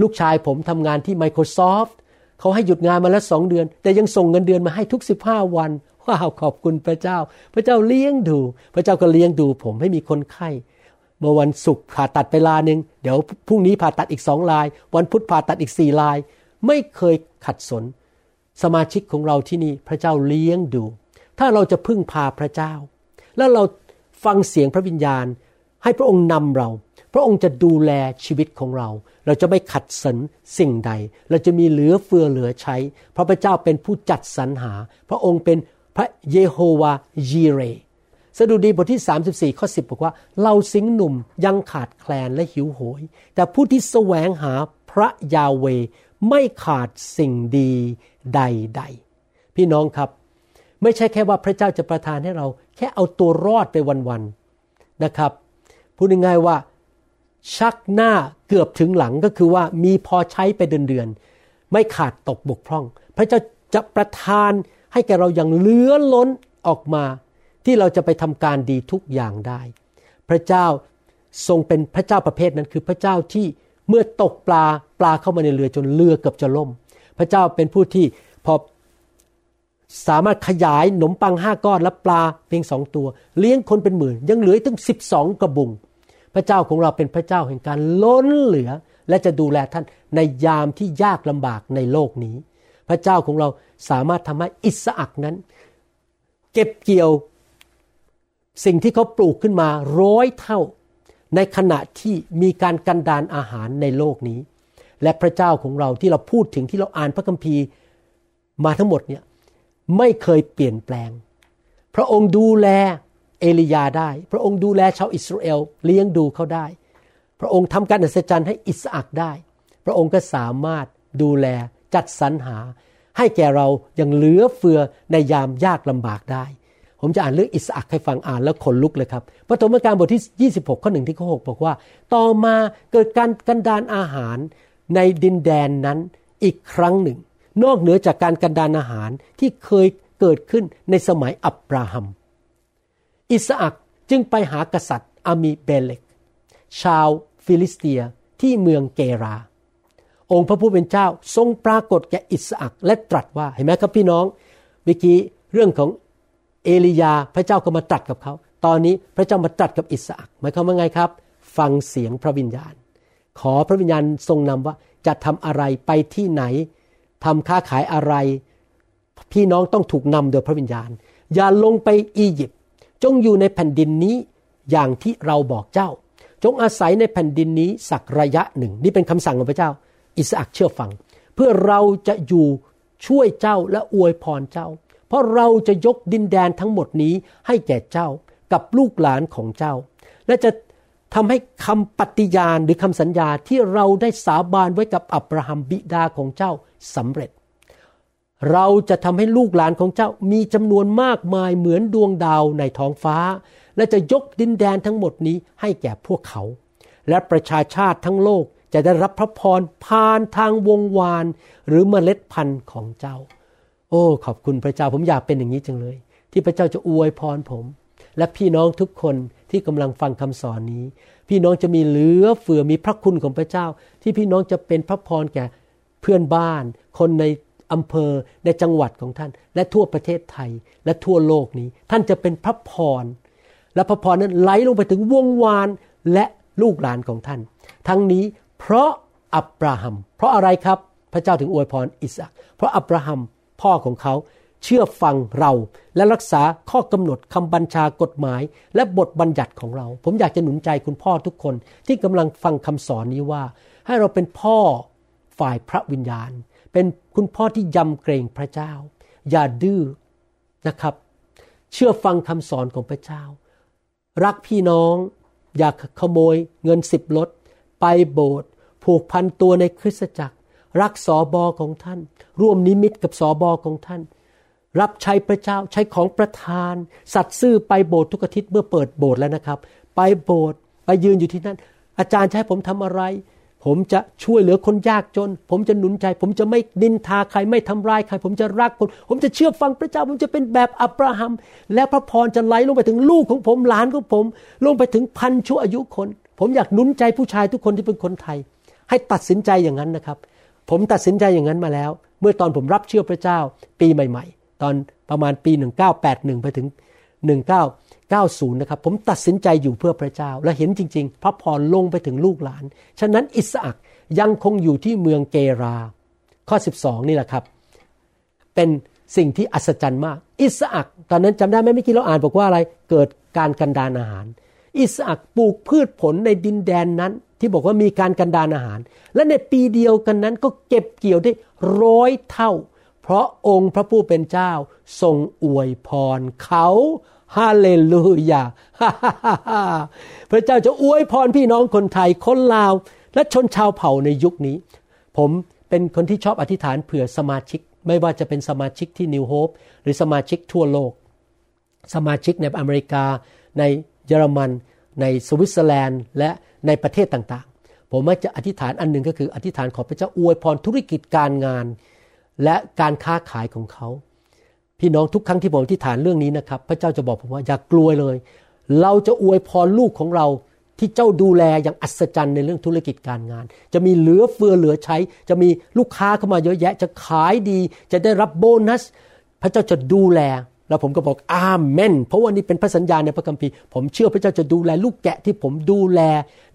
[SPEAKER 2] ลูกชายผมทำงานที่ Microsoft เขาให้หยุดงานมาแล้วสองเดือน แต่ยังส่งเงินเดือนมาให้ทุก 15 วันว้าวขอบคุณพระเจ้า พระเจ้าเลี้ยงดู พระเจ้าก็เลี้ยงดูผมให้มีคนไข้เมื่อวันศุกร์ผ่าตัดไปลาหนึ่งเดี๋ยวพรุ่งนี้ผ่าตัดอีกสองลาย วันพุธผ่าตัดอีกสี่ลาย ไม่เคยขัดสน สมาชิกของเราที่นี่พระเจ้าเลี้ยงดู ถ้าเราจะพึ่งพาพระเจ้า แล้วเราฟังเสียงพระวิญญาณ ให้พระองค์นำเรา พระองค์จะดูแลชีวิตของเรา เราจะไม่ขัดสนสิ่งใด เราจะมีเหลือเฟือเหลือใช้ เพราะพระเจ้าเป็นผู้จัดสรรหา พระองค์เป็นพระเยโฮวายีเรสดุดีบทที่ 34 ข้อ 10 บอกว่า เราสิงหนุ่มยังขาดแคลนและหิวโหย แต่ผู้ที่แสวงหาพระยาเวไม่ขาดสิ่งดีใดๆ พี่น้องครับ ไม่ใช่แค่ว่าพระเจ้าจะประทานให้เรา แค่เอาตัวรอดไปวันๆนะครับ พูดง่ายๆว่า ชักหน้าเกือบถึงหลังก็คือว่ามีพอใช้ไปเดือนๆไม่ขาดตกบกพร่อง พระเจ้าจะประทานให้แกเราอย่างเหลือล้นออกมา ที่เราจะไปทำการดีทุกอย่างได้ พระเจ้าทรงเป็นพระเจ้าประเภทนั้นคือพระเจ้าที่เมื่อตกปลาปลาเข้ามาในเรือจนเรือเกือบจะล่ม พระเจ้าเป็นผู้ที่พอสามารถขยายหนมปังห้าก้อนและปลาเพียงสองตัว เลี้ยงคนเป็นหมื่น ยังเหลือถึงสิบสองกระบุง พระเจ้าของเราเป็นพระเจ้าแห่งการล้นเหลือ และจะดูแลท่านในยามที่ยากลำบากในโลกนี้ พระเจ้าของเราสามารถทำให้อิสอักนั้น เก็บเกี่ยวสิ่งที่เขาปลูกขึ้นมาร้อยเท่า ในขณะที่มีการกันดานอาหารในโลกนี้ และพระเจ้าของเราที่เราพูดถึงที่เราอ่านพระคัมภีร์มาทั้งหมดเนี่ยไม่เคยเปลี่ยนแปลง พระองค์ดูแล เอลียาได้ พระองค์ดูแลชาวอิสราเอลเลี้ยงดูเขาได้ พระองค์ทำการอัศจรรย์ให้อิสอักได้ พระองค์ก็สามารถดูแลจัดสรรหา ให้แก่เราอย่างเหลือเฟือในยามยากลำบากได้ ผมจะอ่านเรื่องอิสอักให้ฟังอ่านแล้วขนลุกเลยครับปฐมกาลบทที่ 26 ข้อหนึ่งที่ข้อ6บอกว่า ต่อมาเกิดการกันดานอาหารในดินแดนนั้นอีกครั้งหนึ่ง นอกเหนือจากการกันดานอาหารที่เคยเกิดขึ้นในสมัยอับราฮัม อิสอักจึงไปหากษัตริย์อามีเบเลกชาวฟิลิสเตียที่เมืองเกรา องค์พระผู้เป็นเจ้าทรงปรากฏแก่อิสอักและตรัสว่าเห็นไหมครับพี่น้องเมื่อกี้เรื่องของเอลียาพระเจ้าก็มาตรัสกับเขา ตอนนี้พระเจ้ามาตรัสกับอิสอักหมายความว่าไงครับ ฟังเสียงพระวิญญาณ ขอพระวิญญาณทรงนำว่าจะทำอะไรไปที่ไหนทำค้าขายอะไร พี่น้องต้องถูกนำโดยพระวิญญาณ อย่าลงไปอียิปต์ จงอยู่ในแผ่นดินนี้อย่างที่เราบอกเจ้า จงอาศัยในแผ่นดินนี้สักระยะหนึ่ง นี่เป็นคำสั่งของพระเจ้า อิสอักเชื่อฟัง เพื่อเราจะอยู่ช่วยเจ้าและอวยพรเจ้า เพราะเราจะยกดินแดนทั้งหมดนี้ให้แก่เจ้ากับลูกหลานของเจ้า และจะทำให้คำปฏิญาณหรือคำสัญญาที่เราได้สาบานไว้กับอับราฮัมบิดาของเจ้าสำเร็จ เราจะทำให้ลูกหลานของเจ้ามีจำนวนมากมายเหมือนดวงดาวในท้องฟ้า และจะยกดินแดนทั้งหมดนี้ให้แก่พวกเขา และประชาชาติทั้งโลกจะได้รับพระพรผ่านทางวงวาน หรือเมล็ดพันธุ์ของเจ้า โอ้ ขอบคุณพระเจ้าผมอยากเป็นอย่างนี้จังเลย ที่พระเจ้าจะอวยพรผม และพี่น้องทุกคนที่กำลังฟังคำสอนนี้ พี่น้องจะมีเหลือเฟือมีพระคุณของพระเจ้า ที่พี่น้องจะเป็นพระพรแก่เพื่อนบ้าน คนใน อำเภอในจังหวัดของท่าน และทั่วประเทศไทยและทั่วโลกนี้ ท่านจะเป็นพระพร และพระพรนั้นไหลลงไปถึงวงวานและลูกหลานของท่าน ทั้งนี้เพราะอับราฮัม เพราะอะไรครับพระเจ้าถึงอวยพรอิสระเพราะอับราฮัมพ่อของเขาเชื่อฟังเราและรักษาข้อกำหนดคำบัญชากฎหมาย และบทบัญญัติของเรา ผมอยากจะหนุนใจคุณพ่อทุกคนที่กำลังฟังคำสอนนี้ว่า ให้เราเป็นพ่อฝ่ายพระวิญญาณ เป็นคุณพ่อที่ยำเกรงพระเจ้า อย่าดื้อนะครับ เชื่อฟังคำสอนของพระเจ้า รักพี่น้อง อย่าขโมยเงินสิบลด ไปโบสถ์ผูกพันตัวในคริสตจักร รักสอบอของท่าน ร่วมนิมิตกับสอบอของท่าน รับใช้พระเจ้าใช้ของประทาน สัตซ์ซื่อไปโบสถ์ทุกอาทิตย์เมื่อเปิดโบสถ์แล้วนะครับ ไปโบสถ์ไปยืนอยู่ที่นั่นอาจารย์ให้ผมทำอะไร ผมจะช่วยเหลือคนยากจน ผมจะหนุนใจ ผมจะไม่นินทาใครไม่ทำร้ายใคร ผมจะรักคน ผมจะเชื่อฟังพระเจ้า ผมจะเป็นแบบอับราฮัม และพระพรจะไหลลงไปถึงลูกของผมหลานของผม ลงไปถึงพันชั่วอายุคน ผมอยากหนุนใจผู้ชายทุกคนที่เป็นคนไทย ให้ตัดสินใจอย่างนั้นนะครับ ผมตัดสินใจอย่างนั้นมาแล้ว เมื่อตอนผมรับเชื่อพระเจ้าปีใหม่ ๆ ตอนประมาณปี 1981 ไปถึง 90 นะครับ ผมตัดสินใจอยู่เพื่อพระเจ้า และเห็นจริง ๆ พระพรลงไปถึงลูกหลาน ฉะนั้นอิสอักยังคงอยู่ที่เมืองเกรา ข้อ 12 นี่แหละครับ เป็นสิ่งที่อัศจรรย์มาก อิสอักตอนนั้นจำได้ไหมเมื่อกี้เราอ่านบอกว่าอะไร เกิดการกันดานอาหาร อิสอักปลูกพืชผลในดินแดนนั้น ที่บอกว่ามีการกันดานอาหาร และในปีเดียวกันนั้นก็เก็บเกี่ยวได้ร้อยเท่า เพราะองค์พระผู้เป็นเจ้าทรงอวยพรเขา ฮาเลลูยาพระเจ้าจะอวยพรพี่น้องคนไทยคนลาว และชนชาวเผ่าในยุคนี้ ผมเป็นคนที่ชอบอธิษฐานเผื่อสมาชิก ไม่ว่าจะเป็นสมาชิกที่นิวโฮปหรือสมาชิกทั่วโลก สมาชิกในอเมริกา ในเยอรมัน ในสวิตเซอร์แลนด์ และในประเทศต่างๆ ผมมักจะอธิษฐานอันหนึ่งก็คืออธิษฐานขอพระเจ้าอวยพรธุรกิจการงาน และการค้าขายของเขา พี่น้องทุกครั้งที่ผมอธิษฐานเรื่องนี้นะครับ พระเจ้าจะบอกผมว่าอย่ากลัวเลย เราจะอวยพรลูกของเราที่เจ้าดูแลอย่างอัศจรรย์ในเรื่องธุรกิจการงาน จะมีเหลือเฟือเหลือใช้ จะมีลูกค้าเข้ามาเยอะแยะ จะขายดี จะได้รับโบนัส พระเจ้าจะดูแล แล้วผมก็บอกอาเมน เพราะว่านี่เป็นพระสัญญาในพระคัมภีร์ ผมเชื่อพระเจ้าจะดูแลลูกแกะที่ผมดูแล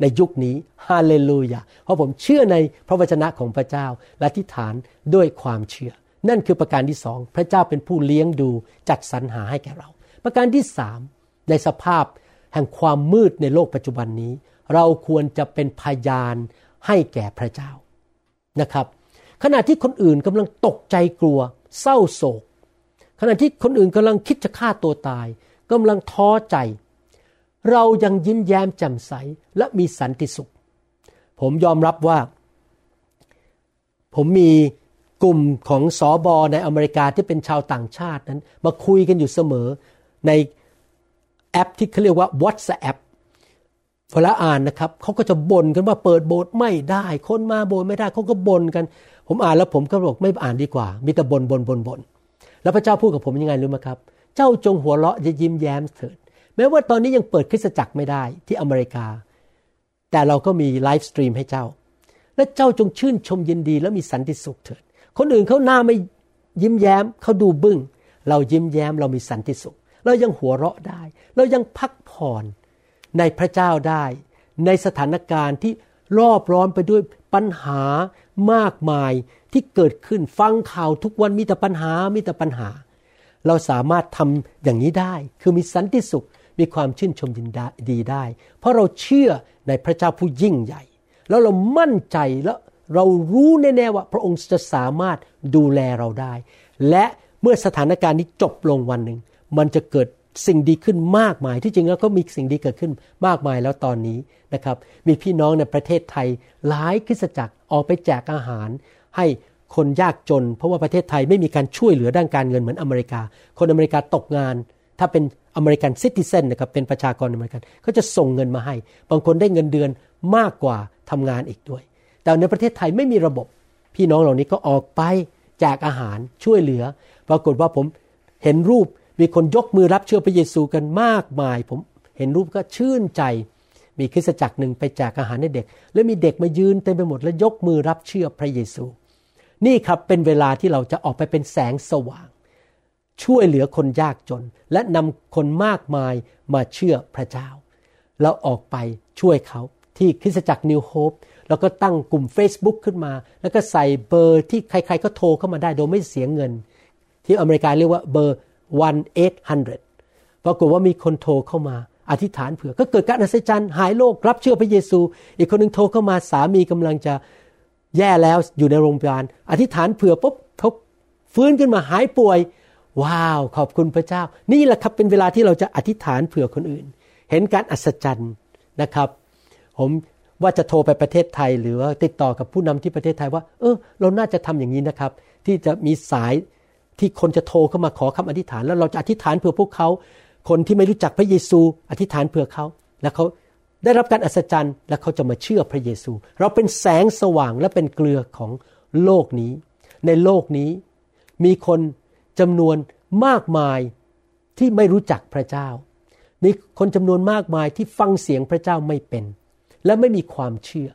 [SPEAKER 2] ในยุคนี้ฮาเลลูยาเพราะผมเชื่อในพระวจนะของพระเจ้าและทิฏฐานด้วยความเชื่อ นั่นคือประการที่สองพระเจ้าเป็นผู้เลี้ยงดูจัดสรรหาให้แก่เรา ประการที่สามในสภาพแห่งความมืดในโลกปัจจุบันนี้ เราควรจะเป็นพยานให้แก่พระเจ้านะครับ ขณะที่คนอื่นกำลังตกใจกลัว เศร้าโศก ขณะที่คนอื่นกำลังคิดจะฆ่าตัวตายกำลังท้อใจ เรายังยิ้มแย้มแจ่มใสและมีสันติสุข ผมยอมรับว่า ผมมี กลุ่มของสอบอในอเมริกาที่เป็นชาวต่างชาตินั้น มาคุยกันอยู่เสมอในแอปที่เขาเรียกว่า WhatsApp เวลาอ่านนะครับเขาก็จะบ่นกันว่าเปิดโบสถ์ไม่ได้ คนมาโบสถ์ไม่ได้เขาก็บ่นกัน ผมอ่านแล้วผมก็บอกไม่อ่านดีกว่า มีแต่บ่นบ่นบ่นบ่นแล้วพระเจ้าพูดกับผมยังไงรู้ไหมครับ เจ้าจงหัวเราะจะยิ้มแย้มเถิดแม้ว่าตอนนี้ยังเปิดคริสตจักรไม่ได้ที่อเมริกา แต่เราก็มี live stream ให้เจ้า และเจ้าจงชื่นชมยินดีและมีสันติสุขเถิด คนอื่นเขาหน้าไม่ยิ้มแย้มเขาดูบึ้ง เรายิ้มแย้มเรามีสันติสุข เรายังหัวเราะได้ เรายังพักผ่อนในพระเจ้าได้ ในสถานการณ์ที่รอบร้อนไปด้วยปัญหามากมายที่เกิดขึ้นฟังข่าวทุกวันมีแต่ปัญหามีแต่ปัญหา เราสามารถทำอย่างนี้ได้ คือมีสันติสุขมีความชื่นชมยินดีได้ เพราะเราเชื่อในพระเจ้าผู้ยิ่งใหญ่ แล้วเรามั่นใจและ เรารู้แน่ๆว่าพระองค์จะสามารถดูแลเราได้ และเมื่อสถานการณ์นี้จบลงวันหนึ่ง มันจะเกิดสิ่งดีขึ้นมากมายที่จริงแล้วก็มีสิ่งดีเกิดขึ้นมากมายแล้วตอนนี้นะครับ มีพี่น้องในประเทศไทยหลายคริสตจักรออกไปแจกอาหาร ให้คนยากจน เพราะว่าประเทศไทยไม่มีการช่วยเหลือด้านการเงินเหมือนอเมริกา คนอเมริกาตกงาน ถ้าเป็นอเมริกันซิติเซนนะครับเป็นประชากรอเมริกันเขาจะส่งเงินมาให้ บางคนได้เงินเดือนมากกว่าทำงานอีกด้วย แต่ในประเทศไทยไม่มีระบบ พี่น้องเหล่านี้ก็ออกไปแจกอาหารช่วยเหลือ ปรากฏว่าผมเห็นรูปมีคนยกมือรับเชื่อพระเยซูกันมากมาย ผมเห็นรูปก็ชื่นใจ มีคริสตจักรหนึ่งไปแจกอาหารให้เด็ก แล้วมีเด็กมายืนเต็มไปหมดแล้วยกมือรับเชื่อพระเยซู นี่ครับเป็นเวลาที่เราจะออกไปเป็นแสงสว่าง ช่วยเหลือคนยากจน และนำคนมากมายมาเชื่อพระเจ้า เราออกไปช่วยเขาที่คริสตจักรนิวโฮป แล้วก็ตั้งกลุ่ม Facebook ขึ้นมา แล้วก็ใส่เบอร์ที่ใครๆก็โทรเข้ามาได้โดยไม่เสียเงิน ที่อเมริกาเรียกว่าเบอร์ 1-800 ปรากฏว่ามีคนโทรเข้ามาอธิษฐานเผื่อ ก็เกิดการอัศจรรย์หายโรครับเชื่อพระเยซู อีกคนหนึ่งโทรเข้ามาสามีกำลังจะแย่แล้วอยู่ในโรงพยาบาลอธิษฐานเผื่อปุ๊บเขาฟื้นขึ้นมาหายป่วย ว้าว ขอบคุณพระเจ้า นี่แหละครับเป็นเวลาที่เราจะอธิษฐานเผื่อคนอื่น เห็นการอัศจรรย์นะครับ ผม ว่าจะโทรไปประเทศไทย หรือว่าติดต่อกับผู้นำที่ประเทศไทยว่า เออ เราน่าจะทำอย่างนี้นะครับ ที่จะมีสายที่คนจะโทรเข้ามาขอคำอธิษฐาน แล้วเราจะอธิษฐานเผื่อพวกเขา คนที่ไม่รู้จักพระเยซู อธิษฐานเผื่อเขา แล้วเขาได้รับการอัศจรรย์ และเขาจะมาเชื่อพระเยซู เราเป็นแสงสว่างและเป็นเกลือของโลกนี้ ในโลกนี้มีคนจำนวนมากมายที่ไม่รู้จักพระเจ้า มีคนจำนวนมากมายที่ฟังเสียงพระเจ้าไม่เป็น และไม่มีความเชื่อ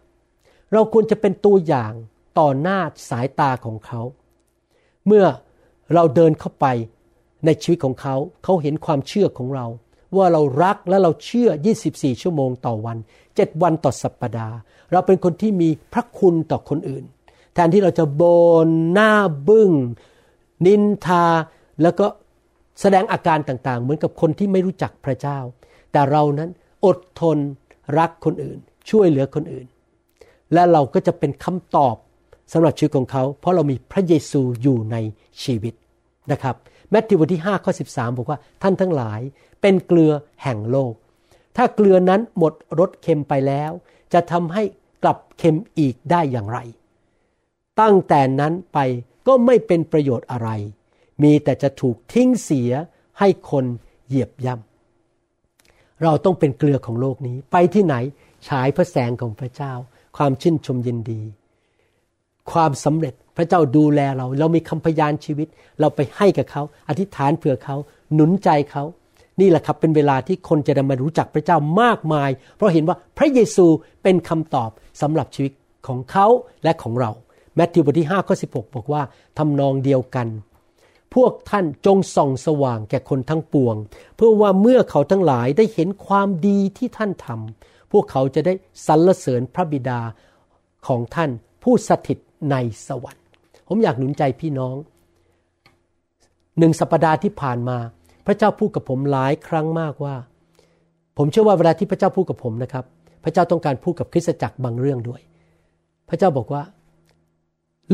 [SPEAKER 2] เราควรจะเป็นตัวอย่างต่อหน้าสายตาของเขา เมื่อเราเดินเข้าไปในชีวิตของเขา เขาเห็นความเชื่อของเรา ว่าเรารักและเราเชื่อ 24 ชั่วโมงต่อวัน 7 วันต่อสัปปดาห์ เราเป็นคนที่มีพระคุณต่อคนอื่น แทนที่เราจะโบนหน้าบึง้ง นินทา แล้วก็แสดงอาการต่างๆ เหมือนกับคนที่ไม่รู้จักพระเจ้า แต่เรานั้นอดทนรักคนอื่น ช่วยเหลือคนอื่น และเราก็จะเป็นคำตอบสำหรับชีวิตของเขา เพราะเรามีพระเยซูอยู่ในชีวิตนะครับแมทธิวบทที่5ข้อ13 บอกว่าท่านทั้งหลายเป็นเกลือแห่งโลก ถ้าเกลือนั้นหมดรสเค็มไปแล้ว จะทำให้กลับเค็มอีกได้อย่างไร ตั้งแต่นั้นไปก็ไม่เป็นประโยชน์อะไร มีแต่จะถูกทิ้งเสียให้คนเหยียบย่ำเราต้องเป็นเกลือของโลกนี้ ไปที่ไหน ฉายพระแสงของพระเจ้า ความชื่นชมยินดี ความสำเร็จพระเจ้าดูแลเรา เรามีคำพยานชีวิต เราไปให้กับเขา อธิษฐานเผื่อเขาหนุนใจเขานี่แหละครับเป็นเวลาที่คนจะได้มารู้จักพระเจ้ามากมาย เพราะเห็นว่าพระเยซูเป็นคำตอบสำหรับชีวิตของเขาและของเราแมทธิวบทที่5ข้อ16 บอกว่าทำนองเดียวกัน พวกท่านจงส่องสว่างแก่คนทั้งปวง เพื่อว่าเมื่อเขาทั้งหลายได้เห็นความดีที่ท่านทำ พวกเขาจะได้สรรเสริญพระบิดาของท่านผู้สถิตในสวรรค์ ผมอยากหนุนใจพี่น้อง หนึ่งสัปดาห์ที่ผ่านมา พระเจ้าพูดกับผมหลายครั้งมากว่า ผมเชื่อว่าเวลาที่พระเจ้าพูดกับผมนะครับ พระเจ้าต้องการพูดกับคริสตจักรบางเรื่องด้วย พระเจ้าบอกว่า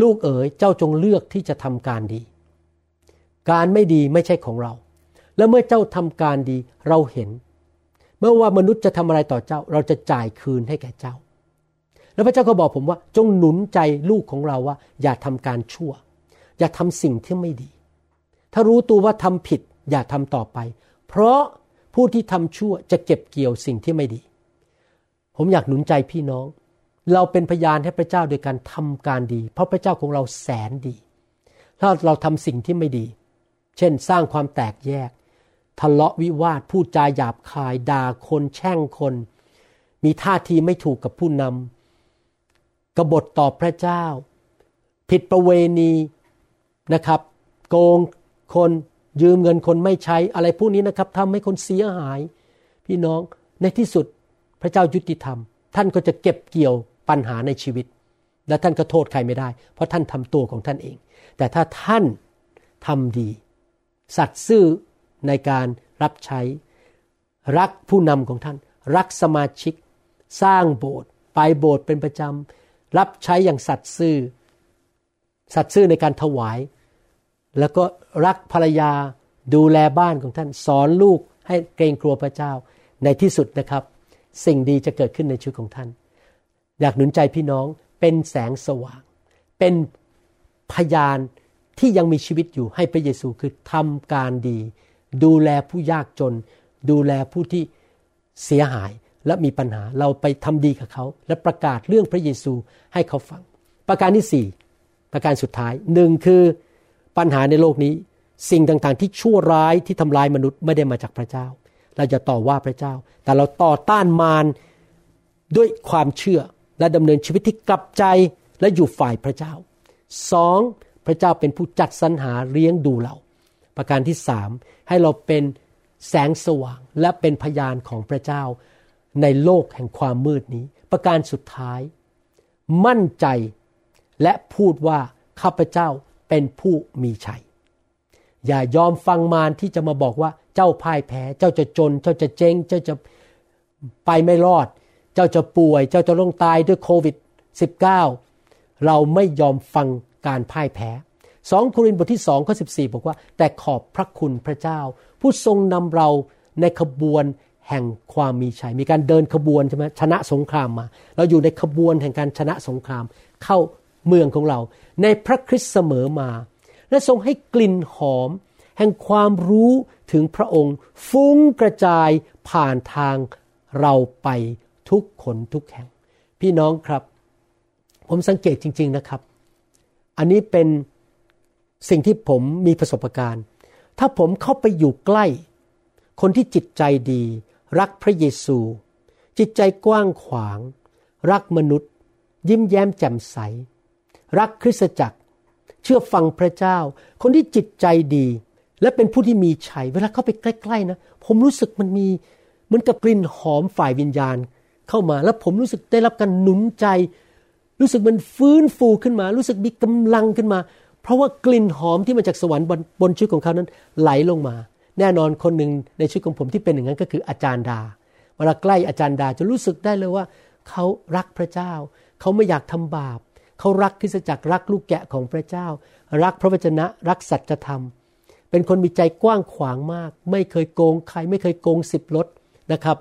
[SPEAKER 2] ลูกเอ๋ยเจ้าจงเลือกที่จะทำการดี การไม่ดีไม่ใช่ของเรา และเมื่อเจ้าทำการดีเราเห็น เมื่อว่ามนุษย์จะทำอะไรต่อเจ้า เราจะจ่ายคืนให้แก่เจ้า แล้วพระเจ้าก็บอกผมว่า จงหนุนใจลูกของเราว่า อย่าทำการชั่ว อย่าทำสิ่งที่ไม่ดี ถ้ารู้ตัวว่าทำผิด อย่าทำต่อไป เพราะผู้ที่ทำชั่วจะเก็บเกี่ยวสิ่งที่ไม่ดี ผมอยากหนุนใจพี่น้อง เราเป็นพยานให้พระเจ้าโดยการทำการดี เพราะพระเจ้าของเราแสนดี ถ้าเราทำสิ่งที่ไม่ดี เช่น สร้างความแตกแยก ทะเลาะวิวาทพูดจาหยาบคายด่าคนแช่งคน มีท่าทีไม่ถูกกับผู้นำกบฏต่อพระเจ้า ผิดประเวณีนะครับ โกงคนยืมเงินคนไม่ใช้อะไรพวกนี้นะครับทำให้คนเสียหาย พี่น้องในที่สุดพระเจ้ายุติธรรม ท่านก็จะเก็บเกี่ยวปัญหาในชีวิต และท่านก็โทษใครไม่ได้ เพราะท่านทำตัวของท่านเอง แต่ถ้าท่านทำดี สัตย์ซื่อ ในการรับใช้ รักผู้นำของท่าน รักสมาชิก สร้างโบสถ์ไปโบสถ์เป็นประจำรับใช้อย่างสัตย์ซื่อ สัตย์ซื่อในการถวาย แล้วก็รักภรรยาดูแลบ้านของท่าน สอนลูกให้เกรงกลัวพระเจ้าในที่สุดนะครับ สิ่งดีจะเกิดขึ้นในชีวิตของท่าน อยากหนุนใจพี่น้องเป็นแสงสว่าง เป็นพยานที่ยังมีชีวิตอยู่ให้พระเยซูคือทำการดี ดูแลผู้ยากจน ดูแลผู้ที่เสียหายและมีปัญหาเราไปทำดีกับเขา และประกาศเรื่องพระเยซูให้เขาฟัง ประการที่สี่ประการสุดท้ายหนึ่งคือปัญหาในโลกนี้ สิ่งต่างๆ ที่ชั่วร้ายที่ทำลายมนุษย์ไม่ได้มาจากพระเจ้า เราจะต่อว่าพระเจ้า แต่เราต่อต้านมารด้วยความเชื่อและดำเนินชีวิตที่กลับใจและอยู่ฝ่ายพระเจ้าสองพระเจ้าเป็นผู้จัดสรรหาเลี้ยงดูเรา ประการที่สามให้เราเป็นแสงสว่างและเป็นพยานของพระเจ้าในโลกแห่งความมืดนี้ ประการสุดท้าย มั่นใจและพูดว่าข้าพเจ้าเป็นผู้มีชัย อย่ายอมฟังมารที่จะมาบอกว่าเจ้าพ่ายแพ้ เจ้าจะจน เจ้าจะเจ๊ง เจ้าจะไปไม่รอด เจ้าจะป่วย เจ้าจะลงตายด้วยโควิด -19 เราไม่ยอมฟังการพ่ายแพ้ สองโครินธ์บทที่สองข้อสิบอกว่า แต่ขอบพระคุณพระเจ้า ผู้ทรงนำเราในขบวนแห่งความมีชัย มีการเดินขบวนใช่ไหมชนะสงครามมา เราอยู่ในขบวนแห่งการชนะสงคราม เข้าเมืองของเรา ในพระคริสต์เสมอมา และทรงให้กลิ่นหอม แห่งความรู้ถึงพระองค์ ฟุ้งกระจายผ่านทางเราไปทุกคนทุกแห่ง พี่น้องครับ ผมสังเกตจริง ๆนะครับ อันนี้เป็น สิ่งที่ผมมีประสบการณ์ ถ้าผมเข้าไปอยู่ใกล้ คนที่จิตใจดี รักพระเยซู จิตใจกว้างขวาง รักมนุษย์ ยิ้มแย้มแจ่มใส รักคริสตจักร เชื่อฟังพระเจ้า คนที่จิตใจดี และเป็นผู้ที่มีชัย เวลาเข้าไปใกล้ ๆ นะ ผมรู้สึกมันมีเหมือนกับกลิ่นหอมฝ่ายวิญญาณเข้ามา แล้วผมรู้สึกได้รับการหนุนใจ รู้สึกมันฟื้นฟูขึ้นมา รู้สึกมีกำลังขึ้นมา ราะว่ากลิ่นหอมที่มาจากสวรรค์บนบนชีวิตของเขานั้นไหลลงมา แน่นอนคนหนึ่งในชีวิตของผมที่เป็นอย่างนั้นก็คืออาจารย์ดา เวลาใกล้อาจารย์ดาจะรู้สึกได้เลยว่า เขารักพระเจ้า เขาไม่อยากทำบาป เขารักคริสตจักรรักลูกแกะของพระเจ้า รักพระวจนะรักสัจธรรม เป็นคนมีใจกว้างขวางมาก ไม่เคยโกงใคร ไม่เคยโกงสิบรถนะครับ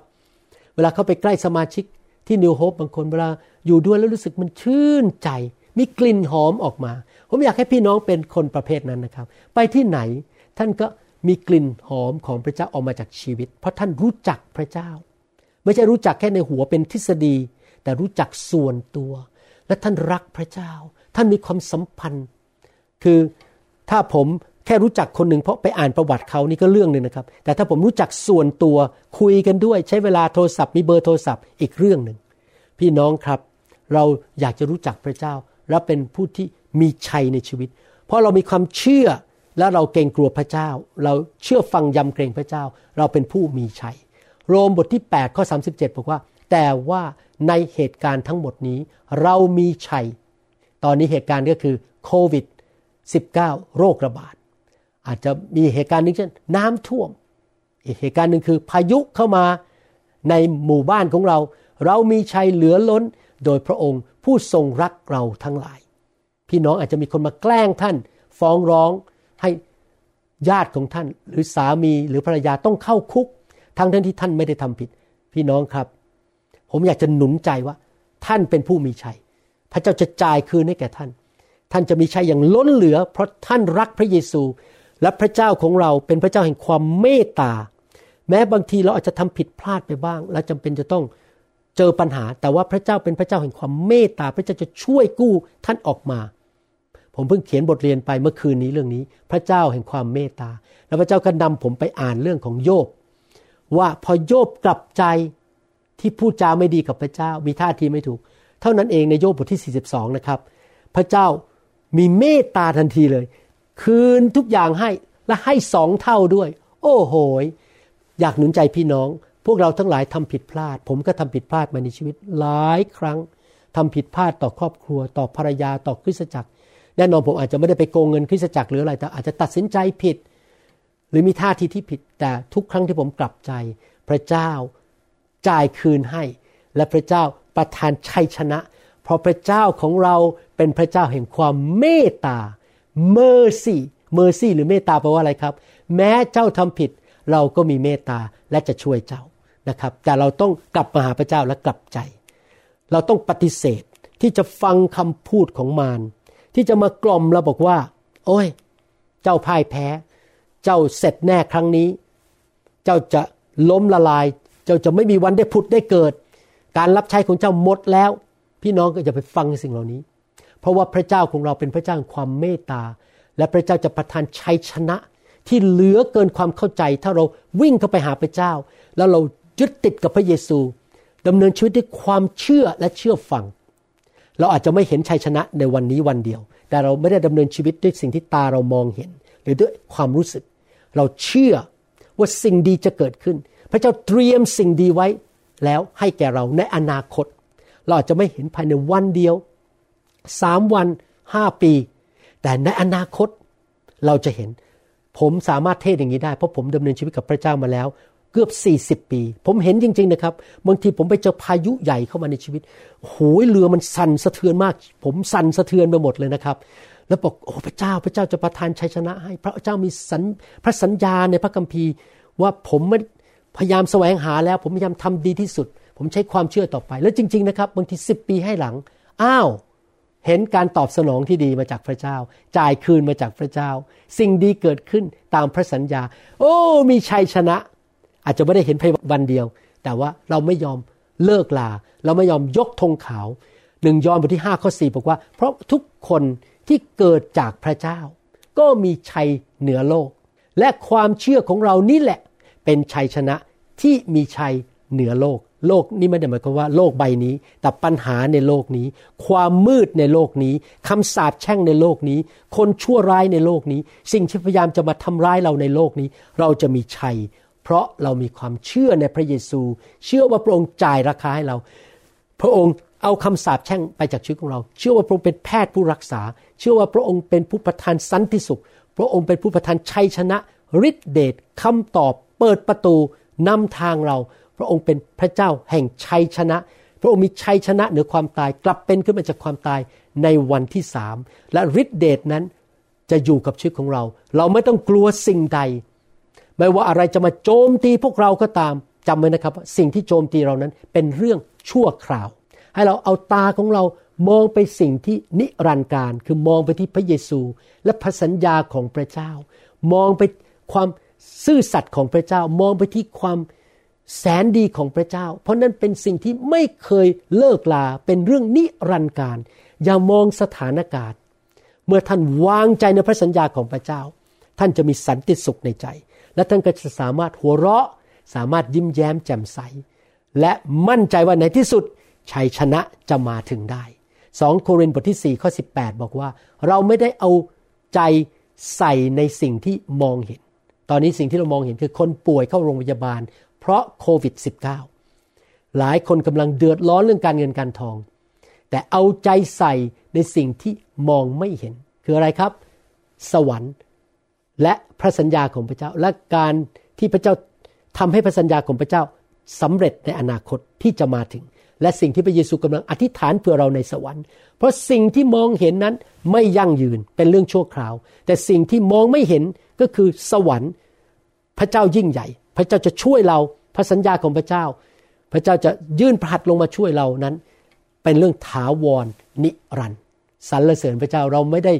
[SPEAKER 2] เวลาเขาไปใกล้สมาชิกที่นิวโฮปบางคนเวลาอยู่ด้วยแล้วรู้สึกมันชื่นใจ มีกลิ่นหอมออกมา ผมอยากให้พี่น้องเป็นคนประเภทนั้นนะครับ ไปที่ไหนท่านก็มีกลิ่นหอมของพระเจ้าออกมาจากชีวิต เพราะท่านรู้จักพระเจ้า ไม่ใช่รู้จักแค่ในหัวเป็นทฤษฎี แต่รู้จักส่วนตัว และท่านรักพระเจ้า ท่านมีความสัมพันธ์ คือถ้าผมแค่รู้จักคนหนึ่งเพราะไปอ่านประวัติเขานี่ก็เรื่องหนึ่งนะครับ แต่ถ้าผมรู้จักส่วนตัวคุยกันด้วยใช้เวลาโทรศัพท์มีเบอร์โทรศัพท์อีกเรื่องหนึ่งพี่น้องครับ เราอยากจะรู้จักพระเจ้าและเป็นผู้ที่ มีชัยในชีวิต เพราะเรามีความเชื่อและเราเกรงกลัวพระเจ้า เราเชื่อฟังยำเกรงพระเจ้า เราเป็นผู้มีชัย โรมบทที่ 8 ข้อ 37 บอกว่า แต่ว่าในเหตุการณ์ทั้งหมดนี้ เรามีชัย ตอนนี้เหตุการณ์ก็คือโควิด 19 โรคระบาด อาจจะมีเหตุการณ์นึงเช่นน้ำท่วม อีกเหตุการณ์หนึ่งคือพายุเข้ามาในหมู่บ้านของเรา เรามีชัยเหลือล้นโดยพระองค์ผู้ทรงรักเราทั้งหลาย พี่น้องอาจจะมีคนมาแกล้งท่าน ฟ้องร้องให้ญาติของท่าน หรือสามีหรือภรรยาต้องเข้าคุก ทั้งที่ท่านไม่ได้ทำผิด พี่น้องครับ ผมอยากจะหนุนใจว่า ท่านเป็นผู้มีชัย พระเจ้าจะจ่ายคืนให้แก่ท่าน ท่านจะมีชัยอย่างล้นเหลือ เพราะท่านรักพระเยซู และพระเจ้าของเราเป็นพระเจ้าแห่งความเมตตา แม้บางทีเราอาจจะทำผิดพลาดไปบ้าง และจำเป็นจะต้องเจอปัญหา แต่ว่าพระเจ้าเป็นพระเจ้าแห่งความเมตตา พระเจ้าจะช่วยกู้ท่านออกมา ผมเพิ่งเขียนบทเรียนไปเมื่อคืนนี้เรื่องนี้ พระเจ้าแห่งความเมตตา แล้วพระเจ้าก็นำผมไปอ่านเรื่องของโยบ ว่าพอโยบกลับใจที่พูดจาไม่ดีกับพระเจ้า มีท่าทีไม่ถูก เท่านั้นเองในโยบบทที่ 42 นะครับ พระเจ้ามีเมตตาทันทีเลย คืนทุกอย่างให้และให้สองเท่าด้วย โอ้โหอยากหนุนใจพี่น้อง พวกเราทั้งหลายทำผิดพลาด ผมก็ทำผิดพลาดมาในชีวิตหลายครั้งทำผิดพลาดต่อครอบครัว ต่อภรรยาต่อคริสตจักร แน่นอนผมอาจจะไม่ได้ไปโกงเงินคริสตจักรหรืออะไรแต่อาจจะตัดสินใจผิด หรือมีท่าทีที่ผิด แต่ทุกครั้งที่ผมกลับใจ พระเจ้าจ่ายคืนให้ และพระเจ้าประทานชัยชนะ เพราะพระเจ้าของเราเป็นพระเจ้าแห่งความเมตตา mercy mercy หรือเมตตาแปลว่าอะไรครับ แม้เจ้าทำผิด เราก็มีเมตตาและจะช่วยเจ้านะครับ แต่เราต้องกลับมาหาพระเจ้าและกลับใจ เราต้องปฏิเสธที่จะฟังคำพูดของมาร ที่จะมากล่อมเราบอกว่า โอ้ย เจ้าพ่ายแพ้ เจ้าเสร็จแน่ครั้งนี้ เจ้าจะล้มละลาย เจ้าจะไม่มีวันได้ผุดได้เกิด การรับใช้ของเจ้าหมดแล้ว พี่น้องก็จะไปฟังสิ่งเหล่านี้ เพราะว่าพระเจ้าของเราเป็นพระเจ้าความเมตตา และพระเจ้าจะประทานชัยชนะ ที่เหลือเกินความเข้าใจ ถ้าเราวิ่งเข้าไปหาพระเจ้า แล้วเรายึดติดกับพระเยซูดำเนินชีวิตด้วยความเชื่อและเชื่อฟัง เราอาจจะไม่เห็นชัยชนะในวันนี้วันเดียว แต่เราไม่ได้ดำเนินชีวิตด้วยสิ่งที่ตาเรามองเห็น หรือด้วยความรู้สึก เราเชื่อว่าสิ่งดีจะเกิดขึ้น พระเจ้าเตรียมสิ่งดีไว้ แล้วให้แก่เราในอนาคต เราอาจจะไม่เห็นภายในวันเดียวสามวันห้าปี แต่ในอนาคตเราจะเห็น ผมสามารถเทศอย่างนี้ได้เพราะผมดำเนินชีวิตกับพระเจ้ามาแล้ว เกือบ 40 ปี ผมเห็นจริง ๆ นะครับ บางทีผมไปเจอพายุใหญ่เข้ามาในชีวิตโหยเรือมันสั่นสะเทือนมาก ผมสั่นสะเทือนไปหมดเลยนะครับ แล้วบอกโอ้พระเจ้าพระเจ้าจะประทานชัยชนะให้ พระเจ้ามีสัญพระสัญญาในพระคัมภีร์ ว่าผมพยายามแสวงหาแล้ว ผมพยายามทำดีที่สุด ผมใช้ความเชื่อต่อไป แล้วจริง ๆ นะครับบางทีสิปีให้หลัง อ้าวเห็นการตอบสนองที่ดีมาจากพระเจ้า จ่ายคืนมาจากพระเจ้า สิ่งดีเกิดขึ้นตามพระสัญญา โอ้ มีชัยชนะ อาจจะไม่ได้เห็นภายวันเดียว แต่ว่าเราไม่ยอมเลิกลา เราไม่ยอมยกธงขาวหนึ่งยอห์นบทที่5ข้อ4บอกว่า เพราะทุกคนที่เกิดจากพระเจ้า ก็มีชัยเหนือโลก และความเชื่อของเรานี่แหละ เป็นชัยชนะที่มีชัยเหนือโลก โลกนี่ไม่ได้หมายความว่าโลกใบนี้ แต่ปัญหาในโลกนี้ ความมืดในโลกนี้คำสาปแช่งในโลกนี้ คนชั่วร้ายในโลกนี้ สิ่งที่พยายามจะมาทำร้ายเราในโลกนี้ เราจะมีชัย เพราะเรามีความเชื่อในพระเยซู เชื่อว่าพระองค์จ่ายราคาให้เรา พระองค์เอาคำสาปแช่งไปจากชีวิตของเรา เชื่อว่าพระองค์เป็นแพทย์ผู้รักษา เชื่อว่าพระองค์เป็นผู้ประทานสันติสุข พระองค์เป็นผู้ประทานชัยชนะฤทธิเดชคำตอบ เปิดประตูนำทางเรา พระองค์เป็นพระเจ้าแห่งชัยชนะ พระองค์มีชัยชนะเหนือความตายกลับเป็นขึ้นมาจากความตายในวันที่สามและฤทธิเดชนั้นจะอยู่กับชีวิตของเรา เราไม่ต้องกลัวสิ่งใด ไม่ว่าอะไรจะมาโจมตีพวกเราก็ตามจำไว้นะครับ สิ่งที่โจมตีเรานั้นเป็นเรื่องชั่วคราว ให้เราเอาตาของเรามองไปสิ่งที่นิรันดร์การ คือมองไปที่พระเยซู และพระสัญญาของพระเจ้า มองไปความซื่อสัตย์ของพระเจ้า มองไปที่ความแสนดีของพระเจ้า เพราะนั้นเป็นสิ่งที่ไม่เคยเลิกลาเป็นเรื่องนิรันดร์การ อย่ามองสถานการณ์ เมื่อท่านวางใจในพระสัญญาของพระเจ้า ท่านจะมีสันติสุขในใจ และท่านก็จะสามารถหัวเราะ สามารถยิ้มแย้มแจ่มใส และมั่นใจว่าในที่สุดชัยชนะจะมาถึงได้สองโครินธ์บทที่ 4 ข้อ 18 บอกว่า เราไม่ได้เอาใจใส่ในสิ่งที่มองเห็น ตอนนี้สิ่งที่เรามองเห็นคือคนป่วยเข้าโรงพยาบาล เพราะโควิด -19 หลายคนกำลังเดือดร้อนเรื่องการเงินการทอง แต่เอาใจใส่ในสิ่งที่มองไม่เห็น คืออะไรครับ สวรรค์ และพระสัญญาของพระเจ้า และการที่พระเจ้าทำให้พระสัญญาของพระเจ้าสำเร็จในอนาคตที่จะมาถึง และสิ่งที่พระเยซูกำลังอธิษฐานเพื่อเราในสวรรค์ เพราะสิ่งที่มองเห็นนั้นไม่ยั่งยืนเป็นเรื่องชั่วคราว แต่สิ่งที่มองไม่เห็นก็คือสวรรค์พระเจ้ายิ่งใหญ่ พระเจ้าจะช่วยเราพระสัญญาของพระเจ้า พระเจ้าจะยื่นพระหัตถ์ลงมาช่วยเรานั้น เป็นเรื่องถาวรนิรันดร์สรรเสริญพระเจ้าเราไม่ได้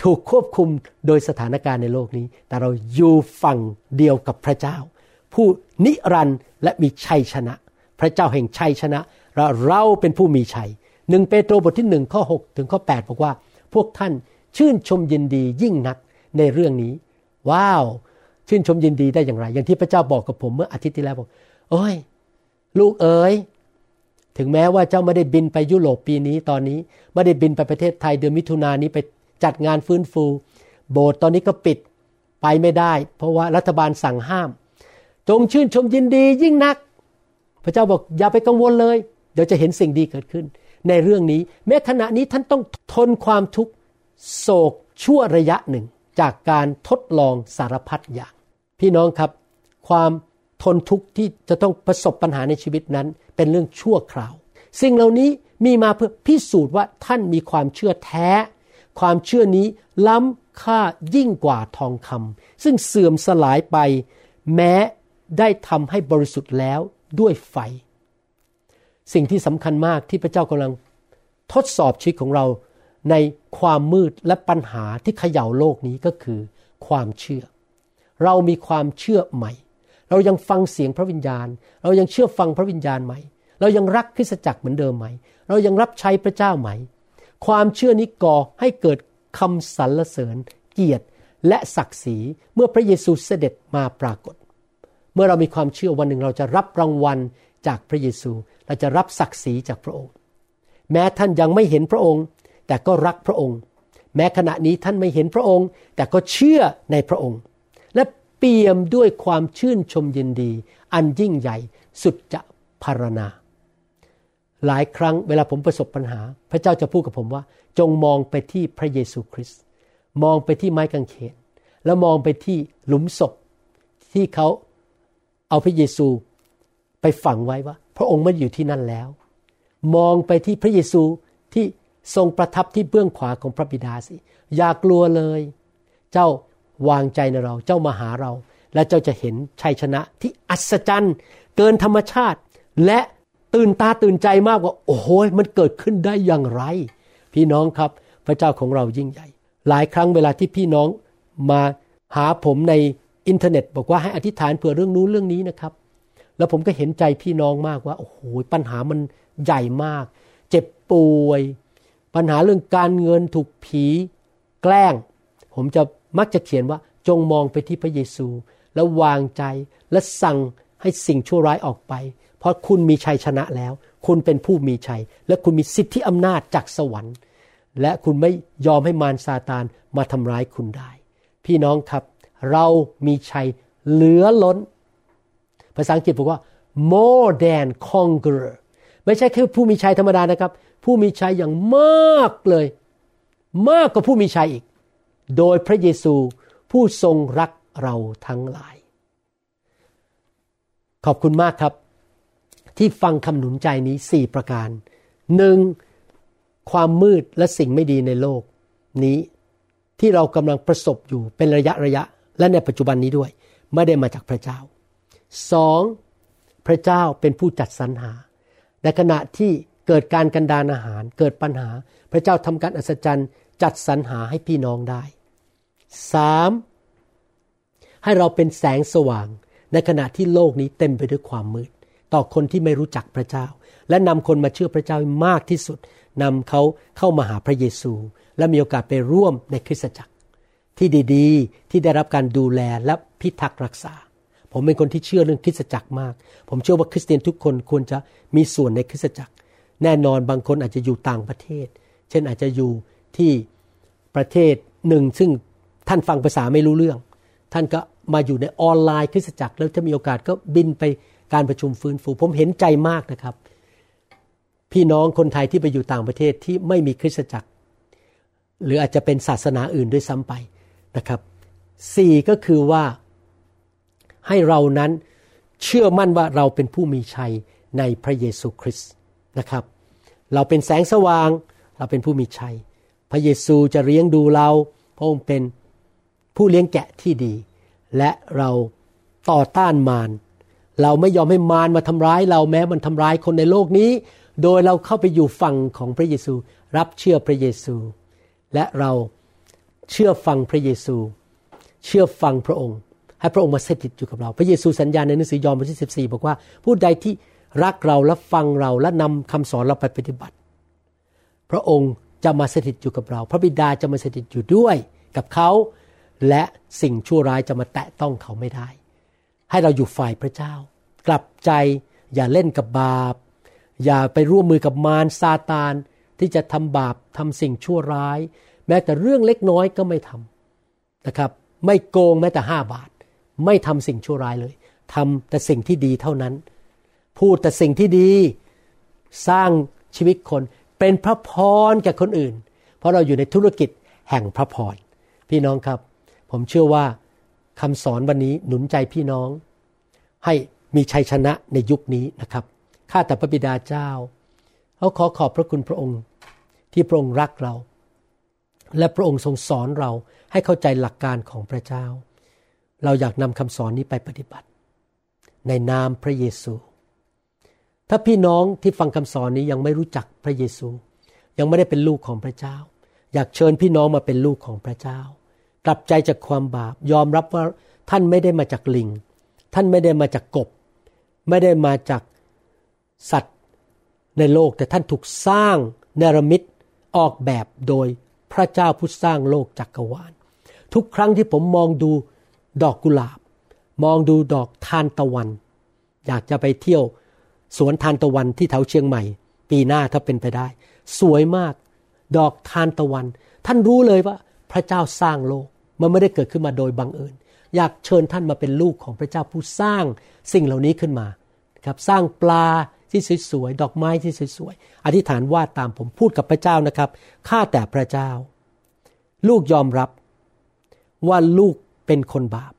[SPEAKER 2] ถูกควบคุมโดยสถานการณ์ในโลกนี้ แต่เราอยู่ฝั่งเดียวกับพระเจ้า ผู้นิรันดร์และมีชัยชนะ พระเจ้าแห่งชัยชนะและเราเป็นผู้มีชัยหนึ่งเปโตรบทที่หนึ่งข้อ6ถึงข้อ8บอกว่า พวกท่านชื่นชมยินดียิ่งนักในเรื่องนี้ ว้าว ชื่นชมยินดีได้อย่างไร อย่างที่พระเจ้าบอกกับผมเมื่ออาทิตย์ที่แล้วบอกโอ้ย ลูกเอ๋ยถึงแม้ว่าเจ้าไม่ได้บินไปยุโรปปีนี้ตอนนี้ไม่ได้บินไปประเทศไทยเดือนมิถุนายนนี้ไป จัดงานฟื้นฟู โบสถ์ตอนนี้ก็ปิดไปไม่ได้ เพราะว่ารัฐบาลสั่งห้าม จงชื่นชมยินดียิ่งนัก พระเจ้าบอกอย่าไปกังวลเลย เดี๋ยวจะเห็นสิ่งดีเกิดขึ้น ในเรื่องนี้ แม้ขณะนี้ท่านต้องทนความทุกข์โศกชั่วระยะหนึ่งจากการทดลองสารพัดอย่าง พี่น้องครับ ความทนทุกข์ที่จะต้องประสบปัญหาในชีวิตนั้น เป็นเรื่องชั่วคราว สิ่งเหล่านี้มีมาเพื่อพิสูจน์ว่าท่านมีความเชื่อแท้ ความเชื่อนี้ล้ำค่ายิ่งกว่าทองคำซึ่งเสื่อมสลายไป แม้ได้ทำให้บริสุทธิ์แล้วด้วยไฟ สิ่งที่สำคัญมากที่พระเจ้ากำลังทดสอบชีวิตของเราในความมืดและปัญหาที่เขย่าโลกนี้ก็คือ ความเชื่อ เรามีความเชื่อใหม่ เรายังฟังเสียงพระวิญญาณ เรายังเชื่อฟังพระวิญญาณไหม เรายังรักคริสตจักรเหมือนเดิมไหม เรายังรับใช้พระเจ้าไหม ความเชื่อนี้ก่อให้เกิดคำสรรเสริญ เกียรติและศักดิ์ศรีเมื่อพระเยซูเสด็จมาปรากฏ เมื่อเรามีความเชื่อวันหนึ่งเราจะรับรางวัลจากพระเยซู เราจะรับศักดิ์ศรีจากพระองค์ แม้ท่านยังไม่เห็นพระองค์ แต่ก็รักพระองค์ แม้ขณะนี้ท่านไม่เห็นพระองค์ แต่ก็เชื่อในพระองค์ และเปี่ยมด้วยความชื่นชมยินดี อันยิ่งใหญ่สุดจะพารณา หลายครั้งเวลาผมประสบปัญหา พระเจ้าจะพูดกับผมว่า จงมองไปที่พระเยซูคริสต์มองไปที่ไม้กางเขน แล้วมองไปที่หลุมศพที่เขาเอาพระเยซูไปฝังไว้ว่า พระองค์ไม่อยู่ที่นั่นแล้ว มองไปที่พระเยซูที่ทรงประทับที่เบื้องขวาของพระบิดาสิ อย่ากลัวเลย เจ้าวางใจในเรา เจ้ามาหาเรา และเจ้าจะเห็นชัยชนะที่อัศจรรย์ เกินธรรมชาติ และ ตื่นตาตื่นใจมากว่า โอ้โหมันเกิดขึ้นได้อย่างไร พี่น้องครับ พระเจ้าของเรายิ่งใหญ่ หลายครั้งเวลาที่พี่น้องมาหาผมในอินเทอร์เน็ต บอกว่าให้อธิษฐานเผื่อเรื่องนู้นเรื่องนี้นะครับ แล้วผมก็เห็นใจพี่น้องมากว่า โอ้โหปัญหามันใหญ่มาก เจ็บป่วย ปัญหาเรื่องการเงินถูกผี แกล้ง ผมจะมักจะเขียนว่าจงมองไปที่พระเยซู แล้ววางใจและสั่งให้สิ่งชั่วร้ายออกไป เพราะคุณมีชัยชนะแล้ว คุณเป็นผู้มีชัย และคุณมีสิทธิอำนาจจากสวรรค์ และคุณไม่ยอมให้มารซาตานมาทำร้ายคุณได้ พี่น้องครับเรามีชัยเหลือล้น ภาษาอังกฤษบอกว่า more than conqueror ไม่ใช่แค่ผู้มีชัยธรรมดานะครับ ผู้มีชัยอย่างมากเลย มากกว่าผู้มีชัยอีก โดยพระเยซูผู้ทรงรักเราทั้งหลาย ขอบคุณมากครับ ที่ฟังคำหนุนใจนี้สี่ประการหนึ่งความมืดและสิ่งไม่ดีในโลกนี้ที่เรากำลังประสบอยู่เป็นระยะระยะ และในปัจจุบันนี้ด้วย ไม่ได้มาจากพระเจ้าสองพระเจ้าเป็นผู้จัดสรรหา ในขณะที่เกิดการกันดานอาหารเกิดปัญหา พระเจ้าทำการอัศจรรย์จัดสรรหาให้พี่น้องได้สามให้เราเป็นแสงสว่าง ในขณะที่โลกนี้เต็มไปด้วยความมืด ต่อคนที่ไม่รู้จักพระเจ้า และนำคนมาเชื่อพระเจ้ามากที่สุดนำเขาเข้ามาหาพระเยซู และมีโอกาสไปร่วมในคริสตจักร ที่ดีๆ ที่ได้รับการดูแลและพิทักษ์รักษา ผมเป็นคนที่เชื่อเรื่องคริสตจักรมาก ผมเชื่อว่าคริสเตียนทุกคนควรจะมีส่วนในคริสตจักร แน่นอนบางคนอาจจะอยู่ต่างประเทศ เช่นอาจจะอยู่ที่ประเทศหนึ่ง ซึ่งท่านฟังภาษาไม่รู้เรื่อง ท่านก็มาอยู่ในออนไลน์คริสตจักร แล้วถ้ามีโอกาสก็บินไป การประชุมฟื้นฟู ผมเห็นใจมากนะครับ พี่น้องคนไทยที่ไปอยู่ต่างประเทศที่ไม่มีคริสตจักร หรืออาจจะเป็นศาสนาอื่นด้วยซ้ำไปนะครับสี่ก็คือว่าให้เรานั้นเชื่อมั่นว่าเราเป็นผู้มีชัยในพระเยซูคริสต์นะครับ เราเป็นแสงสว่าง เราเป็นผู้มีชัย พระเยซูจะเลี้ยงดูเราพระองค์เป็นผู้เลี้ยงแกะที่ดี และเราต่อต้านมาร เราไม่ยอมให้มารมาทำร้ายเราแม้มันทำร้ายคนในโลกนี้ โดยเราเข้าไปอยู่ฝั่งของพระเยซู รับเชื่อพระเยซู และเราเชื่อฟังพระเยซู เชื่อฟังพระองค์ ให้พระองค์มาสถิตอยู่กับเรา พระเยซูสัญญาในหนังสือยอห์นบทที่ 14 บอกว่า ผู้ใดที่รักเราและฟังเราและนำคำสอนเราไปปฏิบัติ พระองค์จะมาสถิตอยู่กับเรา พระบิดาจะมาสถิตอยู่ด้วยกับเขา และสิ่งชั่วร้ายจะมาแตะต้องเขาไม่ได้ ให้เราอยู่ฝ่ายพระเจ้า กลับใจอย่าเล่นกับบาป อย่าไปร่วมมือกับมารซาตานที่จะทำบาปทำสิ่งชั่วร้าย แม้แต่เรื่องเล็กน้อยก็ไม่ทำนะครับ ไม่โกงแม้แต่ห้าบาท ไม่ทำสิ่งชั่วร้ายเลยทำแต่สิ่งที่ดีเท่านั้น พูดแต่สิ่งที่ดีสร้างชีวิตคนเป็นพระพรแก่คนอื่น เพราะเราอยู่ในธุรกิจแห่งพระพรพี่น้องครับ ผมเชื่อว่า คำสอนวันนี้หนุนใจพี่น้อง ให้มีชัยชนะในยุคนี้นะครับข้าแต่พระบิดาเจ้าเขาขอขอบพระคุณพระองค์ ที่พระองค์รักเรา และพระองค์ทรงสอนเราให้เข้าใจหลักการของพระเจ้า เราอยากนำคำสอนนี้ไปปฏิบัติ ในนามพระเยซู ถ้าพี่น้องที่ฟังคำสอนนี้ยังไม่รู้จักพระเยซู ยังไม่ได้เป็นลูกของพระเจ้า อยากเชิญพี่น้องมาเป็นลูกของพระเจ้า กลับใจจากความบาป ยอมรับว่าท่านไม่ได้มาจากลิง ท่านไม่ได้มาจากกบ ไม่ได้มาจากสัตว์ในโลกแต่ท่านถูกสร้างเนรมิตออกแบบโดยพระเจ้าผู้สร้างโลกจักกรวาล ทุกครั้งที่ผมมองดูดอกกุหลาบ มองดูดอกทานตะวัน อยากจะไปเที่ยวสวนทานตะวันที่แถวเชียงใหม่ ปีหน้าถ้าเป็นไปได้ สวยมาก ดอกทานตะวัน ท่านรู้เลยว่าพระเจ้าสร้างโลก มันไม่ได้เกิดขึ้นมาโดยบังเอิญ อยากเชิญท่านมาเป็นลูกของพระเจ้าผู้สร้างสิ่งเหล่านี้ขึ้นมาครับสร้างปลาที่สวยๆดอกไม้ที่สวยๆอธิษฐานว่าตามผมพูดกับพระเจ้านะครับข้าแต่พระเจ้า ลูกยอมรับว่าลูกเป็นคนบาป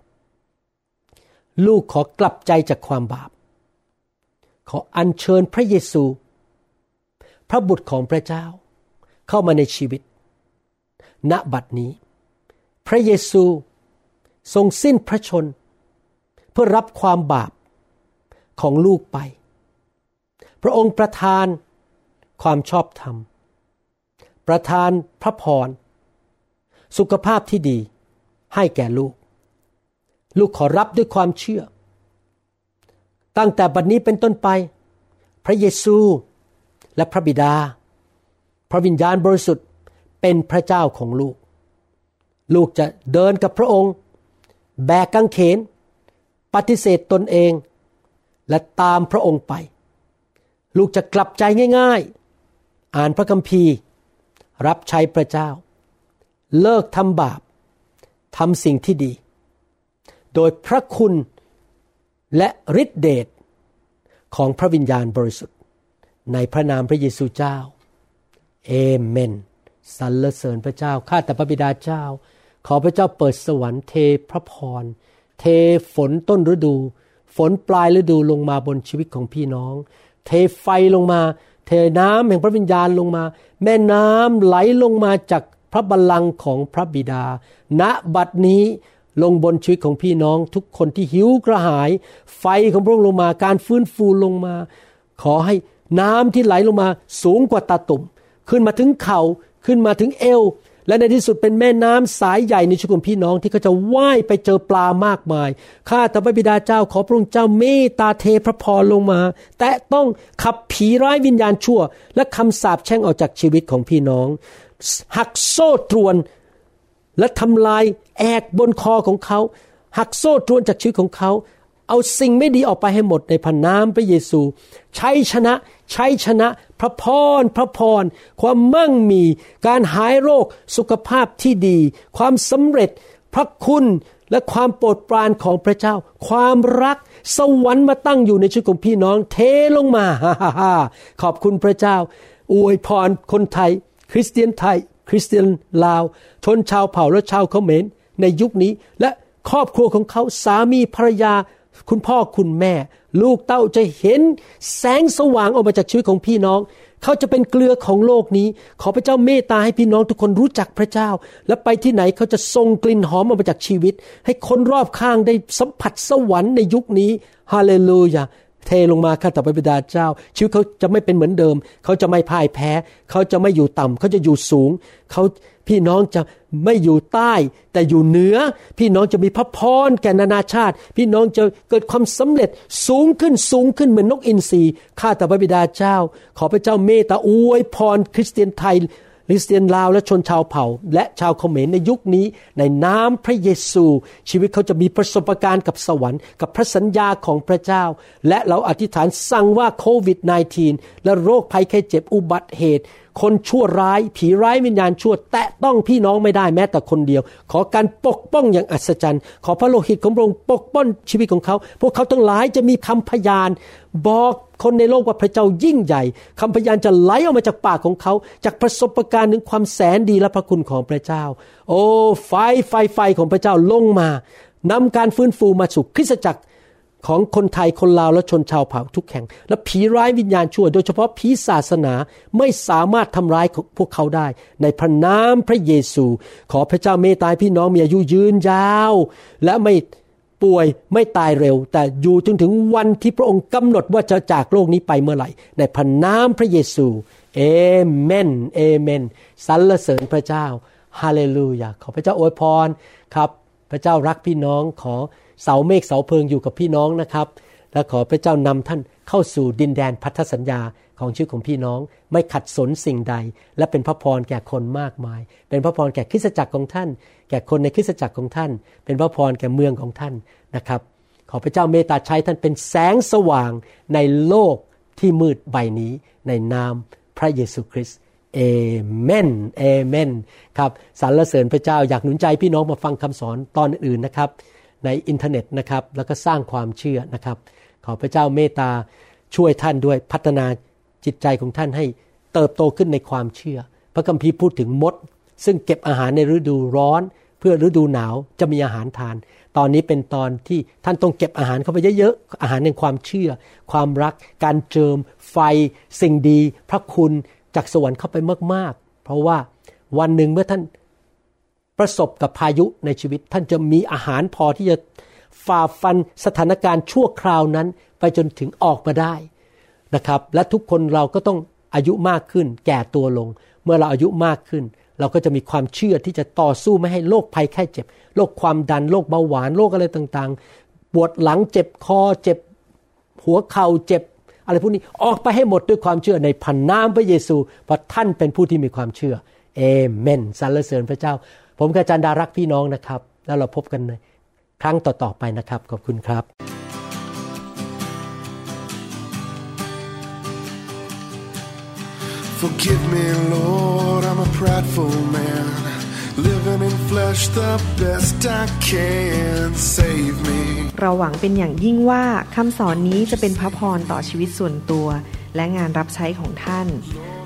[SPEAKER 2] ลูกขอกลับใจจากความบาป ขออัญเชิญพระเยซู พระบุตรของพระเจ้า เข้ามาในชีวิต ณบัดนี้ พระเยซูทรงสิ้นพระชน เพื่อรับความบาปของลูกไป พระองค์ประทานความชอบธรรม ประทานพระพร สุขภาพที่ดีให้แก่ลูก ลูกขอรับด้วยความเชื่อ ตั้งแต่บัดนี้เป็นต้นไป พระเยซูและพระบิดา พระวิญญาณบริสุทธิ์เป็นพระเจ้าของลูก ลูกจะเดินกับพระองค์ แบกกางเขน ปฏิเสธตนเอง และตามพระองค์ไป ลูกจะกลับใจง่าย ๆ อ่านพระคัมภีร์ รับใช้พระเจ้า เลิกทำบาปทำสิ่งที่ดี โดยพระคุณและฤทธิเดชของพระวิญญาณบริสุทธิ์ ในพระนามพระเยซูเจ้า เอเมน สรรเสริญพระเจ้า ข้าแต่พระบิดาเจ้า ขอพระเจ้าเปิดสวรรค์เทพระพร เทฝนต้นฤดู ฝนปลายฤดูลงมาบนชีวิตของพี่น้อง เทไฟลงมา เทน้ำแห่งพระวิญญาณลงมา แม่น้ำไหลลงมาจากพระบัลลังก์ของพระบิดา ณ บัดนี้ลงบนชีวิตของพี่น้องทุกคนที่หิวกระหาย ไฟของพระองค์ลงมา การฟื้นฟูลงมา ขอให้น้ำที่ไหลลงมาสูงกว่าตาตุ่ม ขึ้นมาถึงเขา่า ขึ้นมาถึงเอว และในที่สุดเป็นแม่น้ำสายใหญ่ในชีวิตของพี่น้องที่เขาจะว่ายไปเจอปลามากมาย ข้าแต่พระบิดาเจ้าขอพระองค์เจ้าเมตตาเทพระพรลงมา แต่ต้องขับผีร้ายวิญญาณชั่ว และคำสาปแช่งออกจากชีวิตของพี่น้อง หักโซ่ตรวน และทำลายแอกบนคอของเขา หักโซ่ตรวนจากชีวิตของเขา เอาสิ่งไม่ดีออกไปให้หมดในพันน้ำพระเยซู ใช้ชนะใช้ชนะ พระพรพระพร ความมั่งมี การหายโรคสุขภาพที่ดี ความสำเร็จ พระคุณและความโปรดปรานของพระเจ้า ความรักสวรรค์มาตั้งอยู่ในชีวิตของพี่น้องเทลงมาฮ่าฮ่าขอบคุณพระเจ้า อวยพรคนไทย คริสเตียนไทย คริสเตียนลาว ชนชาวเผ่าและชาวเขมรในยุคนี้และครอบครัวของเขาสามีภรรยา คุณพ่อคุณแม่ ลูกเต้าจะเห็นแสงสว่างออกมาจากชีวิตของพี่น้อง เขาจะเป็นเกลือของโลกนี้ ขอพระเจ้าเมตตาให้พี่น้องทุกคนรู้จักพระเจ้า และไปที่ไหนเขาจะทรงกลิ่นหอมออกมาจากชีวิต ให้คนรอบข้างได้สัมผัสสวรรค์ในยุคนี้ฮาเลลูยาเทลงมาข้าแต่พระบิดาเจ้า ชีวิตเขาจะไม่เป็นเหมือนเดิม เขาจะไม่พ่ายแพ้ เขาจะไม่อยู่ต่ำเขาจะอยู่สูง เขา พี่น้องจะไม่อยู่ใต้ แต่อยู่เหนือ พี่น้องจะมีพระพรแก่นานาชาติ พี่น้องจะเกิดความสำเร็จสูงขึ้นสูงขึ้นเหมือนนกอินทรีข้าแต่พระบิดาเจ้า ขอพระเจ้าเมตตาอวยพรคริสเตียนไทยคริสเตียนลาวและชนชาวเผ่า และชาวเขมรในยุคนี้ ในน้ำพระเยซู ชีวิตเขาจะมีประสบการณ์กับสวรรค์กับพระสัญญาของพระเจ้า และเราอธิษฐานสั่งว่าโควิด -19 และโรคภัยไข้เจ็บอุบัติเหตุ คนชั่วร้าย ผีร้ายวิญญาณชั่ว แตะต้องพี่น้องไม่ได้แม้แต่คนเดียว ขอการปกป้องอย่างอัศจรรย์ ขอพระโลหิตของพระองค์ปกป้องชีวิตของเขา พวกเขาทั้งหลายจะมีคำพยาน บอกคนในโลกว่าพระเจ้ายิ่งใหญ่คำพยานจะไหลออกมาจากปากของเขา จากประสบการณ์ถึงความแสนดีและพระคุณของพระเจ้า โอ้ไฟไฟไฟของพระเจ้าลงมานำการฟื้นฟูมาสู่คริสตจักร ของคนไทยคนลาวและชนชาวเผ่าทุกแห่ง และผีร้ายวิญญาณชั่ว โดยเฉพาะผีศาสนาไม่สามารถทำร้ายพวกเขาได้ ในพระนามพระเยซู ขอพระเจ้าเมตตาพี่น้องมีอายุยืนยาว และไม่ป่วยไม่ตายเร็ว แต่อยู่จนถึงวันที่พระองค์กำหนดว่าจะจากโลกนี้ไปเมื่อไหร่ ในพระนามพระเยซูเอเมนเอเมนสรรเสริญพระเจ้าฮาเลลูยาขอพระเจ้าอวยพรครับ พระเจ้ารักพี่น้องขอ เสาเมฆเสาเพิงอยู่กับพี่น้องนะครับ และขอพระเจ้านำท่านเข้าสู่ดินแดนพันธสัญญาของชีวิตของพี่น้อง ไม่ขัดสนสิ่งใด และเป็นพระพรแก่คนมากมาย เป็นพระพรแก่คริสตจักรของท่าน แก่คนในคริสตจักรของท่าน เป็นพระพรแก่เมืองของท่านนะครับ ขอพระเจ้าเมตตาใช้ท่านเป็นแสงสว่างในโลกที่มืดใบนี้ ในนามพระเยซูคริสต์เอเมนเอเมนครับสรรเสริญพระเจ้าอยากหนุนใจพี่น้องมาฟังคำสอนตอนอื่นนะครับ ในอินเทอร์เน็ตนะครับแล้วก็สร้างความเชื่อนะครับ ขอพระเจ้าเมตตาช่วยท่านด้วยพัฒนาจิตใจของท่านให้เติบโตขึ้นในความเชื่อ พระคัมภีร์พูดถึงมด ซึ่งเก็บอาหารในฤดูร้อน เพื่อฤดูหนาวจะมีอาหารทาน ตอนนี้เป็นตอนที่ท่านต้องเก็บอาหารเข้าไปเยอะๆอาหารในความเชื่อ ความรัก การเจิม ไฟ สิ่งดี พระคุณจากสวรรค์เข้าไปมากๆ เพราะว่าวันหนึ่งเมื่อท่าน ประสบกับพายุในชีวิต ท่านจะมีอาหารพอที่จะฝ่าฟันสถานการณ์ชั่วคราวนั้น ไปจนถึงออกมาได้นะครับ และทุกคนเราก็ต้องอายุมากขึ้น แก่ตัวลง เมื่อเราอายุมากขึ้น เราก็จะมีความเชื่อที่จะต่อสู้ไม่ให้โรคภัยแค่เจ็บโรคความดันโรคเบาหวานโรคอะไรต่างๆปวดหลังเจ็บคอเจ็บ หัวเข่าเจ็บ อะไรพวกนี้ออกไปให้หมดด้วยความเชื่อในพันนามพระเยซูเพราะท่านเป็นผู้ที่มีความเชื่อเอเมนสรรเสริญพระเจ้า ผมกาจันดารักพี่น้องนะครับ แล้วเราพบกันในครั้งต่อๆไปนะครับ ขอบคุณครับ
[SPEAKER 3] Forgive me, Lord, I'm a prideful man. Living in flesh the best I can. Save me.
[SPEAKER 4] เราหวังเป็นอย่างยิ่งว่าคำสอนนี้จะเป็นพระพรต่อชีวิตส่วนตัว และงานรับใช้ของท่าน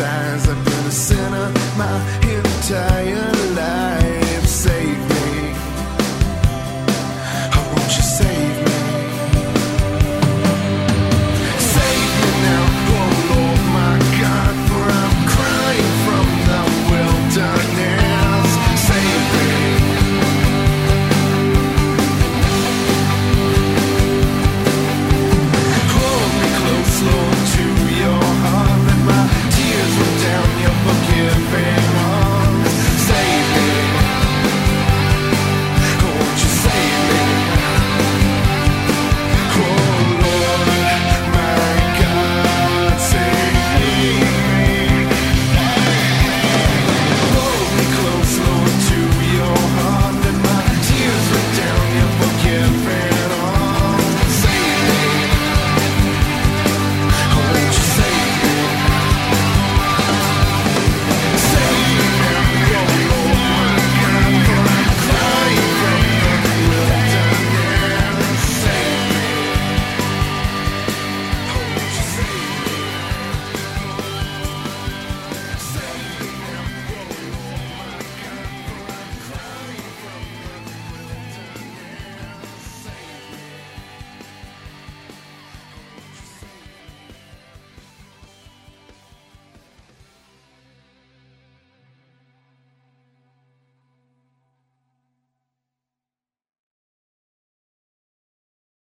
[SPEAKER 3] I've been a sinner my entire life.